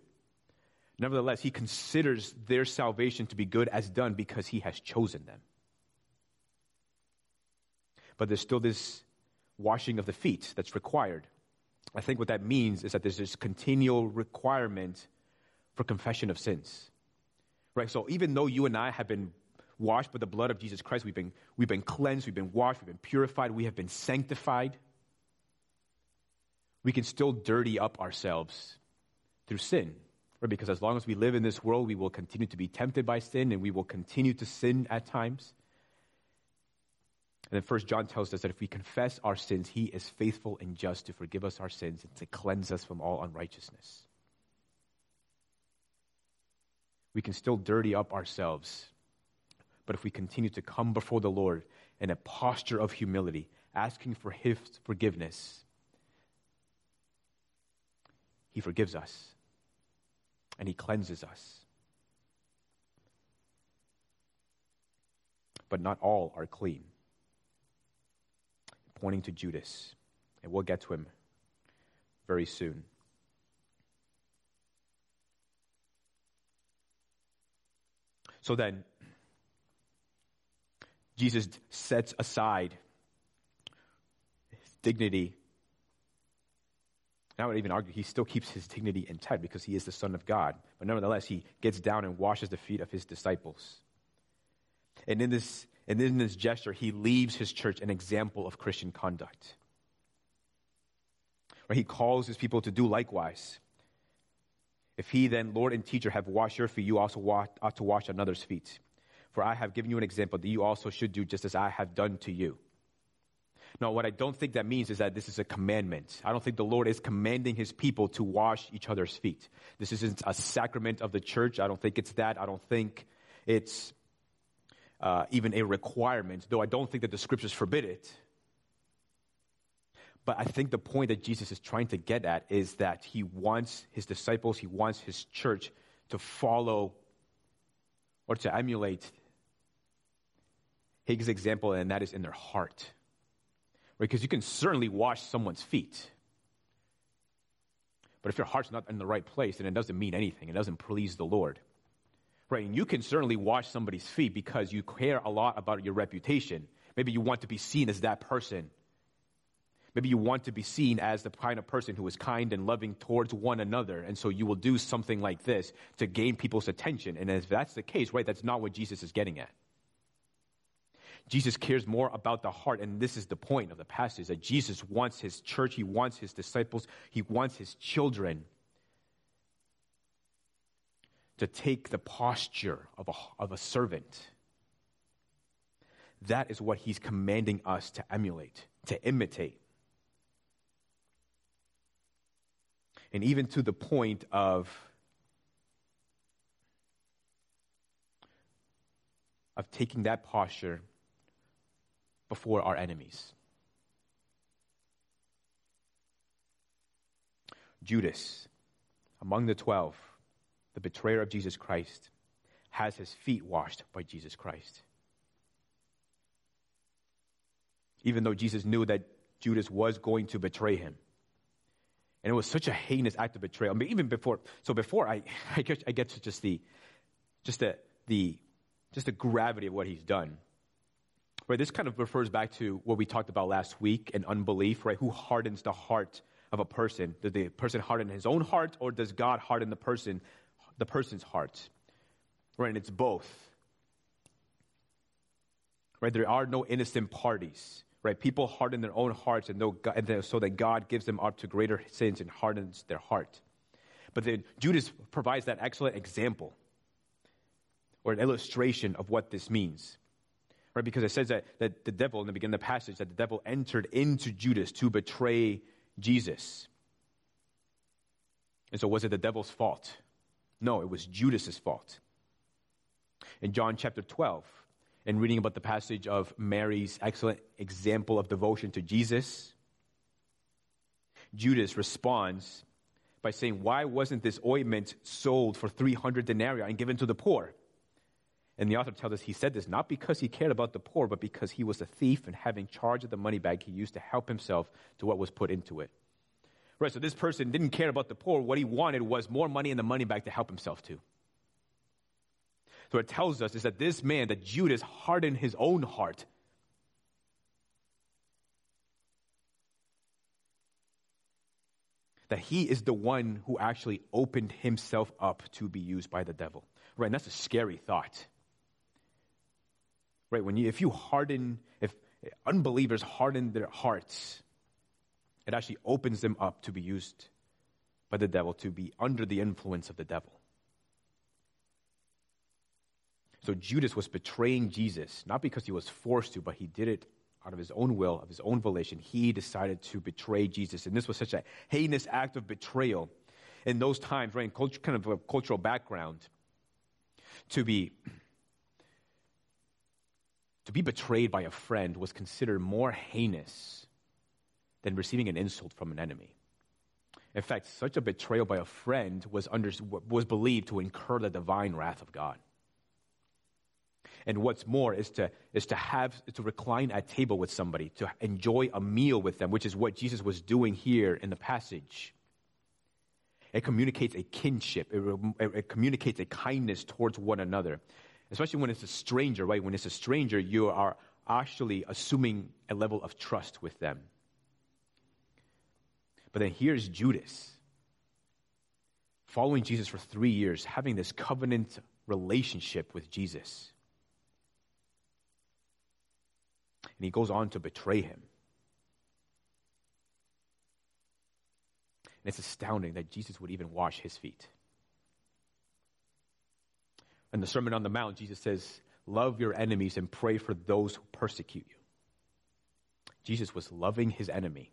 Nevertheless, he considers their salvation to be good as done because he has chosen them. But there's still this washing of the feet that's required. I think what that means is that there's this continual requirement for confession of sins. Right? So even though you and I have been washed by the blood of Jesus Christ, we've been, we've been cleansed, we've been washed, we've been purified, we have been sanctified, we can still dirty up ourselves through sin. Right? Because as long as we live in this world, we will continue to be tempted by sin and we will continue to sin at times. And then First John tells us that if we confess our sins, he is faithful and just to forgive us our sins and to cleanse us from all unrighteousness. We can still dirty up ourselves. But if we continue to come before the Lord in a posture of humility, asking for his forgiveness, he forgives us and he cleanses us. But not all are clean. Pointing to Judas, and we'll get to him very soon. So then, Jesus sets aside his dignity. I would even argue he still keeps his dignity intact because he is the Son of God. But nevertheless, he gets down and washes the feet of his disciples. And in this, and in this gesture, he leaves his church an example of Christian conduct. Where he calls his people to do likewise. If he then, Lord and teacher, have washed your feet, you also ought to wash another's feet. For I have given you an example that you also should do just as I have done to you. Now, what I don't think that means is that this is a commandment. I don't think the Lord is commanding his people to wash each other's feet. This isn't a sacrament of the church. I don't think it's that. I don't think it's uh, even a requirement, though I don't think that the scriptures forbid it. But I think the point that Jesus is trying to get at is that he wants his disciples, he wants his church to follow or to emulate his example, and that is in their heart. Right? Because you can certainly wash someone's feet. But if your heart's not in the right place, then it doesn't mean anything. It doesn't please the Lord. Right? And you can certainly wash somebody's feet because you care a lot about your reputation. Maybe you want to be seen as that person. Maybe you want to be seen as the kind of person who is kind and loving towards one another. And so you will do something like this to gain people's attention. And if that's the case, right, that's not what Jesus is getting at. Jesus cares more about the heart. And this is the point of the passage that Jesus wants his church, he wants his disciples, he wants his children to take the posture of a, of a servant. That is what he's commanding us to emulate, to imitate. And even to the point of of taking that posture before our enemies. Judas, among the twelve, the betrayer of Jesus Christ, has his feet washed by Jesus Christ. Even though Jesus knew that Judas was going to betray him. And it was such a heinous act of betrayal. I mean, even before, so before I, I, get, I get to just the, just the, the, just the gravity of what he's done. Right, this kind of refers back to what we talked about last week and unbelief, right? Who hardens the heart of a person? Does the person harden his own heart or does God harden the person, the person's heart? Right, and it's both. Right, there are no innocent parties. Right, people harden their own hearts and, no, and so that God gives them up to greater sins and hardens their heart. But then Judas provides that excellent example or an illustration of what this means right? Because it says that, that the devil, in the beginning of the passage, that the devil entered into Judas to betray Jesus. And so, was it the devil's fault? No, it was Judas's fault. In John chapter 12, in reading about the passage of Mary's excellent example of devotion to Jesus, Judas responds by saying, Why wasn't this ointment sold for 300 denarii and given to the poor? And the author tells us he said this not because he cared about the poor, but because he was a thief and having charge of the money bag he used to help himself to what was put into it. Right, so this person didn't care about the poor. What he wanted was more money in the money bag to help himself to. So it tells us is that this man, that Judas, hardened his own heart. That he is the one who actually opened himself up to be used by the devil. Right, and that's a scary thought. Right, when you, if you harden, if unbelievers harden their hearts, it actually opens them up to be used by the devil, to be under the influence of the devil. So Judas was betraying Jesus, not because he was forced to, but he did it out of his own will, of his own volition. He decided to betray Jesus. And this was such a heinous act of betrayal in those times, right? In culture, kind of a cultural background, to be to be betrayed by a friend was considered more heinous than receiving an insult from an enemy. In fact, such a betrayal by a friend was, under, was believed to incur the divine wrath of God. And what's more is to, is to have, to recline at table with somebody, to enjoy a meal with them, which is what Jesus was doing here in the passage. It communicates a kinship. It, it, communicates a kindness towards one another. Especially when it's a stranger, right? When it's a stranger, you are actually assuming a level of trust with them. But then here's Judas, following Jesus for three years, having this covenant relationship with Jesus. And he goes on to betray him. And it's astounding that Jesus would even wash his feet. In the Sermon on the Mount, Jesus says, Love your enemies and pray for those who persecute you. Jesus was loving his enemy.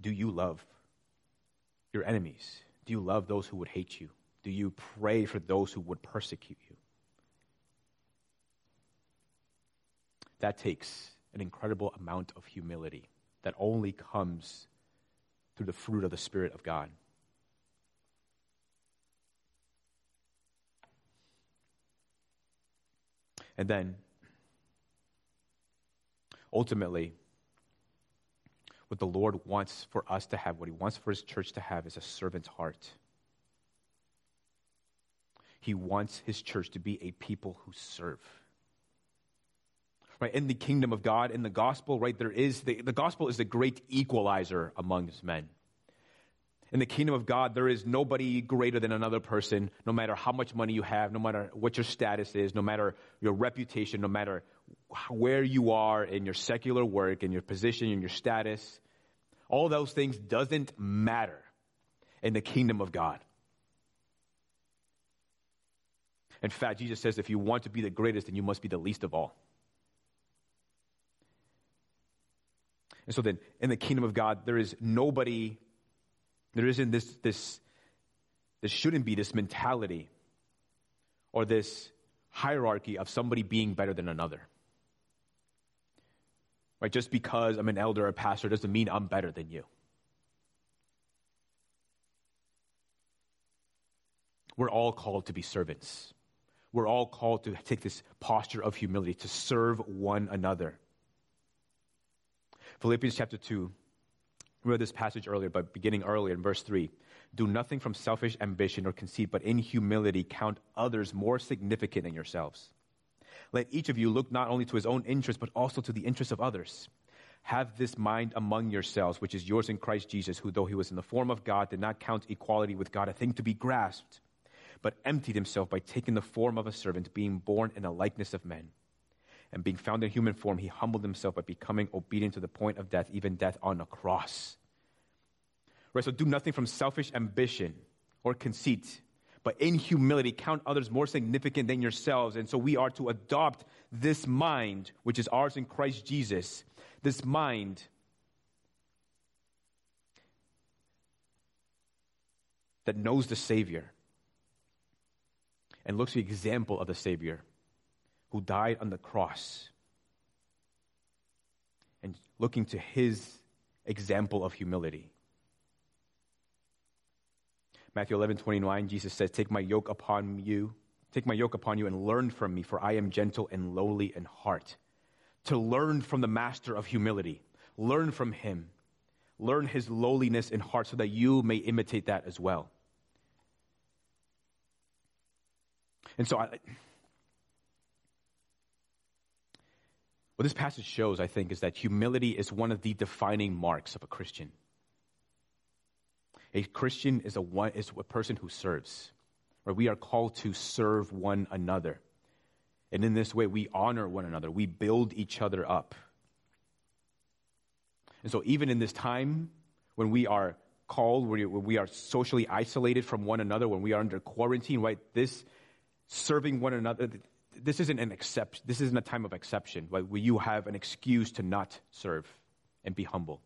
Do you love your enemies? Do you love those who would hate you? Do you pray for those who would persecute you? That takes an incredible amount of humility that only comes through the fruit of the Spirit of God. And then, ultimately, what the Lord wants for us to have, what He wants for His church to have, is a servant's heart. He wants his church to be a people who serve. Right, in the kingdom of God, in the gospel, right, there is the, the gospel is the great equalizer amongst men. In the kingdom of God, there is nobody greater than another person, no matter how much money you have, no matter what your status is, no matter your reputation, no matter where you are in your secular work, in your position, in your status. All those things doesn't matter in the kingdom of God. In fact, Jesus says if you want to be the greatest, then you must be the least of all. And so then, in the kingdom of God, there is nobody, there isn't this, this, there shouldn't be this mentality or this hierarchy of somebody being better than another. Right? Just because I'm an elder or a pastor doesn't mean I'm better than you. We're all called to be servants we're all called to take this posture of humility, to serve one another. Philippians chapter 2, we read this passage earlier, but beginning earlier in verse 3. Do nothing from selfish ambition or conceit, but in humility count others more significant than yourselves. Let each of you look not only to his own interest, but also to the interest of others. Have this mind among yourselves, which is yours in Christ Jesus, who, though he was in the form of God, did not count equality with God a thing to be grasped but emptied himself by taking the form of a servant, being born in the likeness of men. And being found in human form, he humbled himself by becoming obedient to the point of death, even death on a cross. Right, so do nothing from selfish ambition or conceit, but in humility count others more significant than yourselves. And so we are to adopt this mind, which is ours in Christ Jesus, this mind that knows the Savior and looks to the example of the Savior who died on the cross and looking to his example of humility. Matthew 11, 29, Jesus says, Take my yoke upon you, take my yoke upon you and learn from me, for I am gentle and lowly in heart. To learn from the master of humility, learn from him, learn his lowliness in heart so that you may imitate that as well. And so, I, what this passage shows, I think, is that humility is one of the defining marks of a Christian. A Christian is a, one, is a person who serves. Right? We are called to serve one another. And in this way, we honor one another, we build each other up. And so, even in this time when we are called, when we are socially isolated from one another, when we are under quarantine, right? This serving one another, this isn't an exception. This isn't a time of exception, right? Where you have an excuse to not serve and be humble.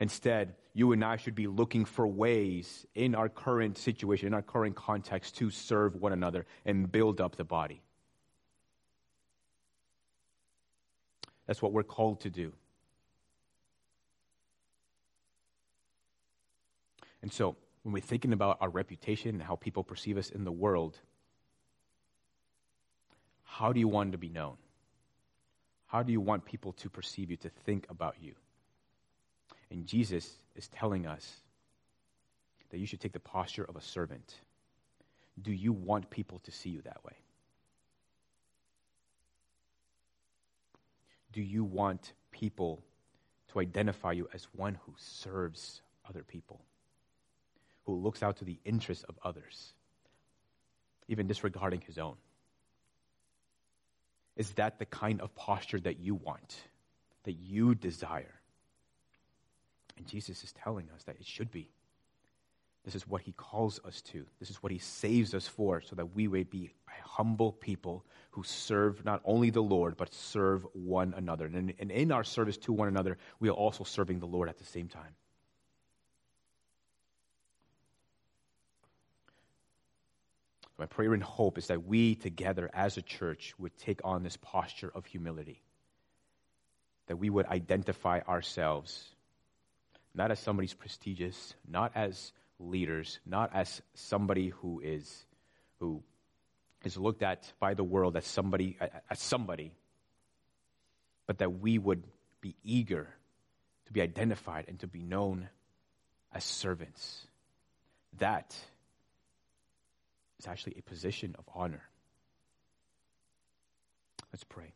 Instead, you and I should be looking for ways in our current situation, in our current context, to serve one another and build up the body. That's what we're called to do. And so, when we're thinking about our reputation and how people perceive us in the world, how do you want to be known? How do you want people to perceive you, to think about you? And Jesus is telling us that you should take the posture of a servant. Do you want people to see you that way? Do you want people to identify you as one who serves other people, who looks out to the interests of others, even disregarding his own? Is that the kind of posture that you want, that you desire? And Jesus is telling us that it should be. This is what he calls us to. This is what he saves us for, so that we may be humble people who serve not only the Lord, but serve one another. And, and in our service to one another, we are also serving the Lord at the same time. My prayer and hope is that we together as a church would take on this posture of humility. That we would identify ourselves not as somebody's prestigious, not as leaders, not as somebody who is who is looked at by the world as somebody as somebody, but that we would be eager to be identified and to be known as servants. That is actually a position of honor. Let's pray.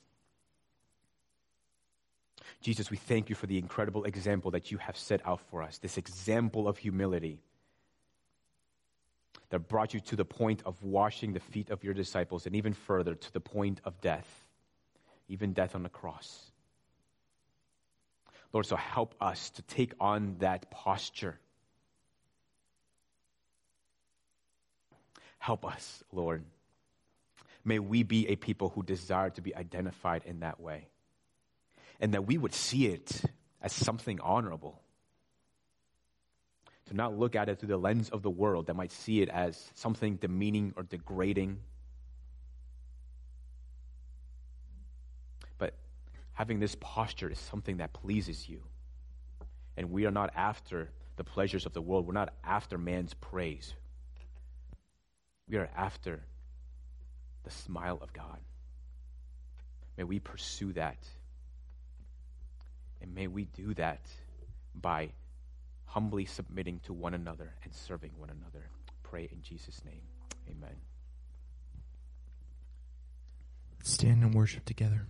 Jesus, we thank you for the incredible example that you have set out for us, this example of humility that brought you to the point of washing the feet of your disciples and even further to the point of death, even death on the cross. Lord, so help us to take on that posture. Help us, Lord. May we be a people who desire to be identified in that way and that we would see it as something honorable. To not look at it through the lens of the world that might see it as something demeaning or degrading. But having this posture is something that pleases you. And we are not after the pleasures of the world, we're not after man's praise. We are after the smile of God. May we pursue that and may we do that by humbly submitting to one another and serving one another. Pray in Jesus' name. Amen. Stand and worship together.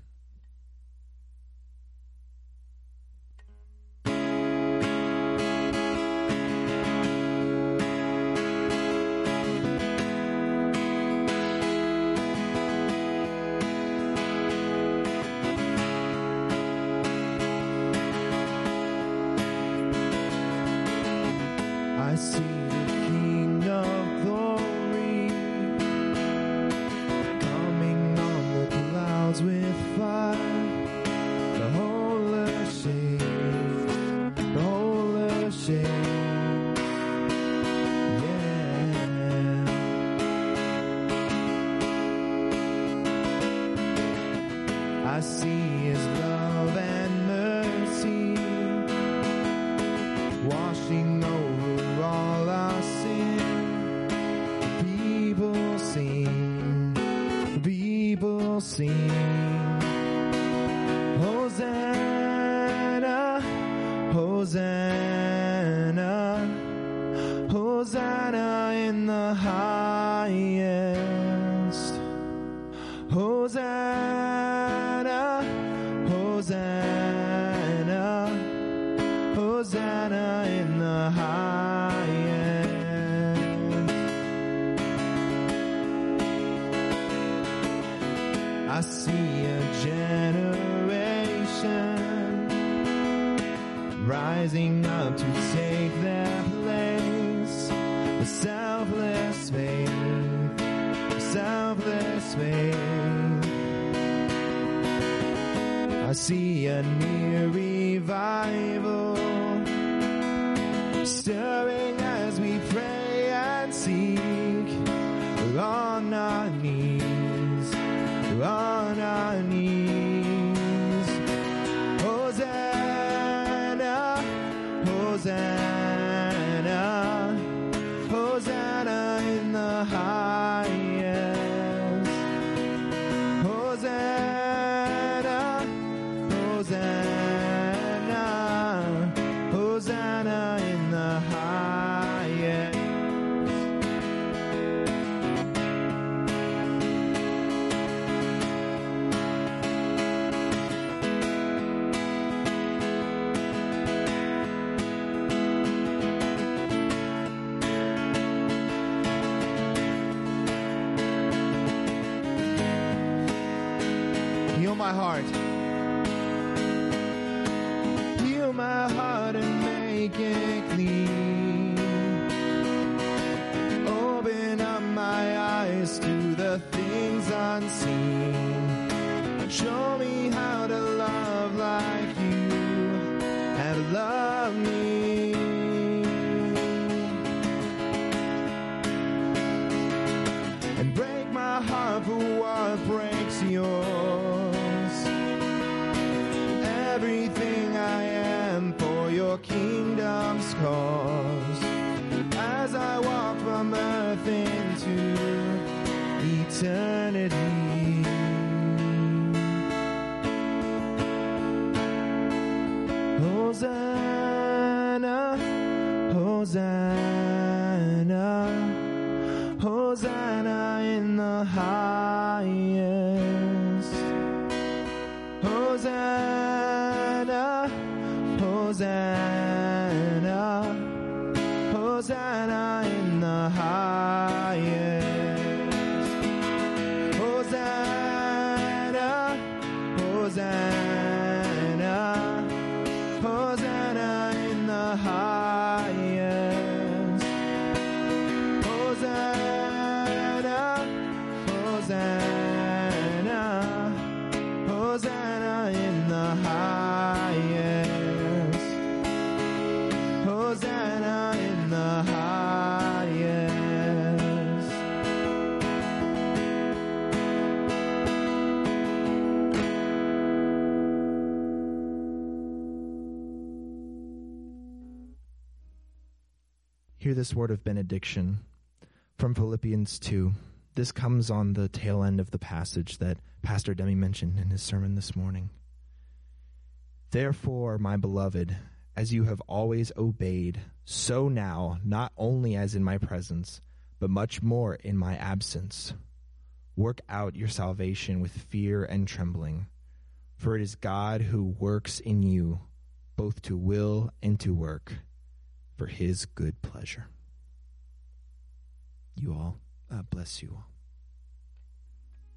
My heart. Heal my heart and make it clean. This word of benediction from Philippians 2. This comes on the tail end of the passage that Pastor Demi mentioned in his sermon this morning. Therefore, my beloved, as you have always obeyed, so now, not only as in my presence, but much more in my absence, work out your salvation with fear and trembling, for it is God who works in you both to will and to work for his good pleasure. You all, uh, bless you all.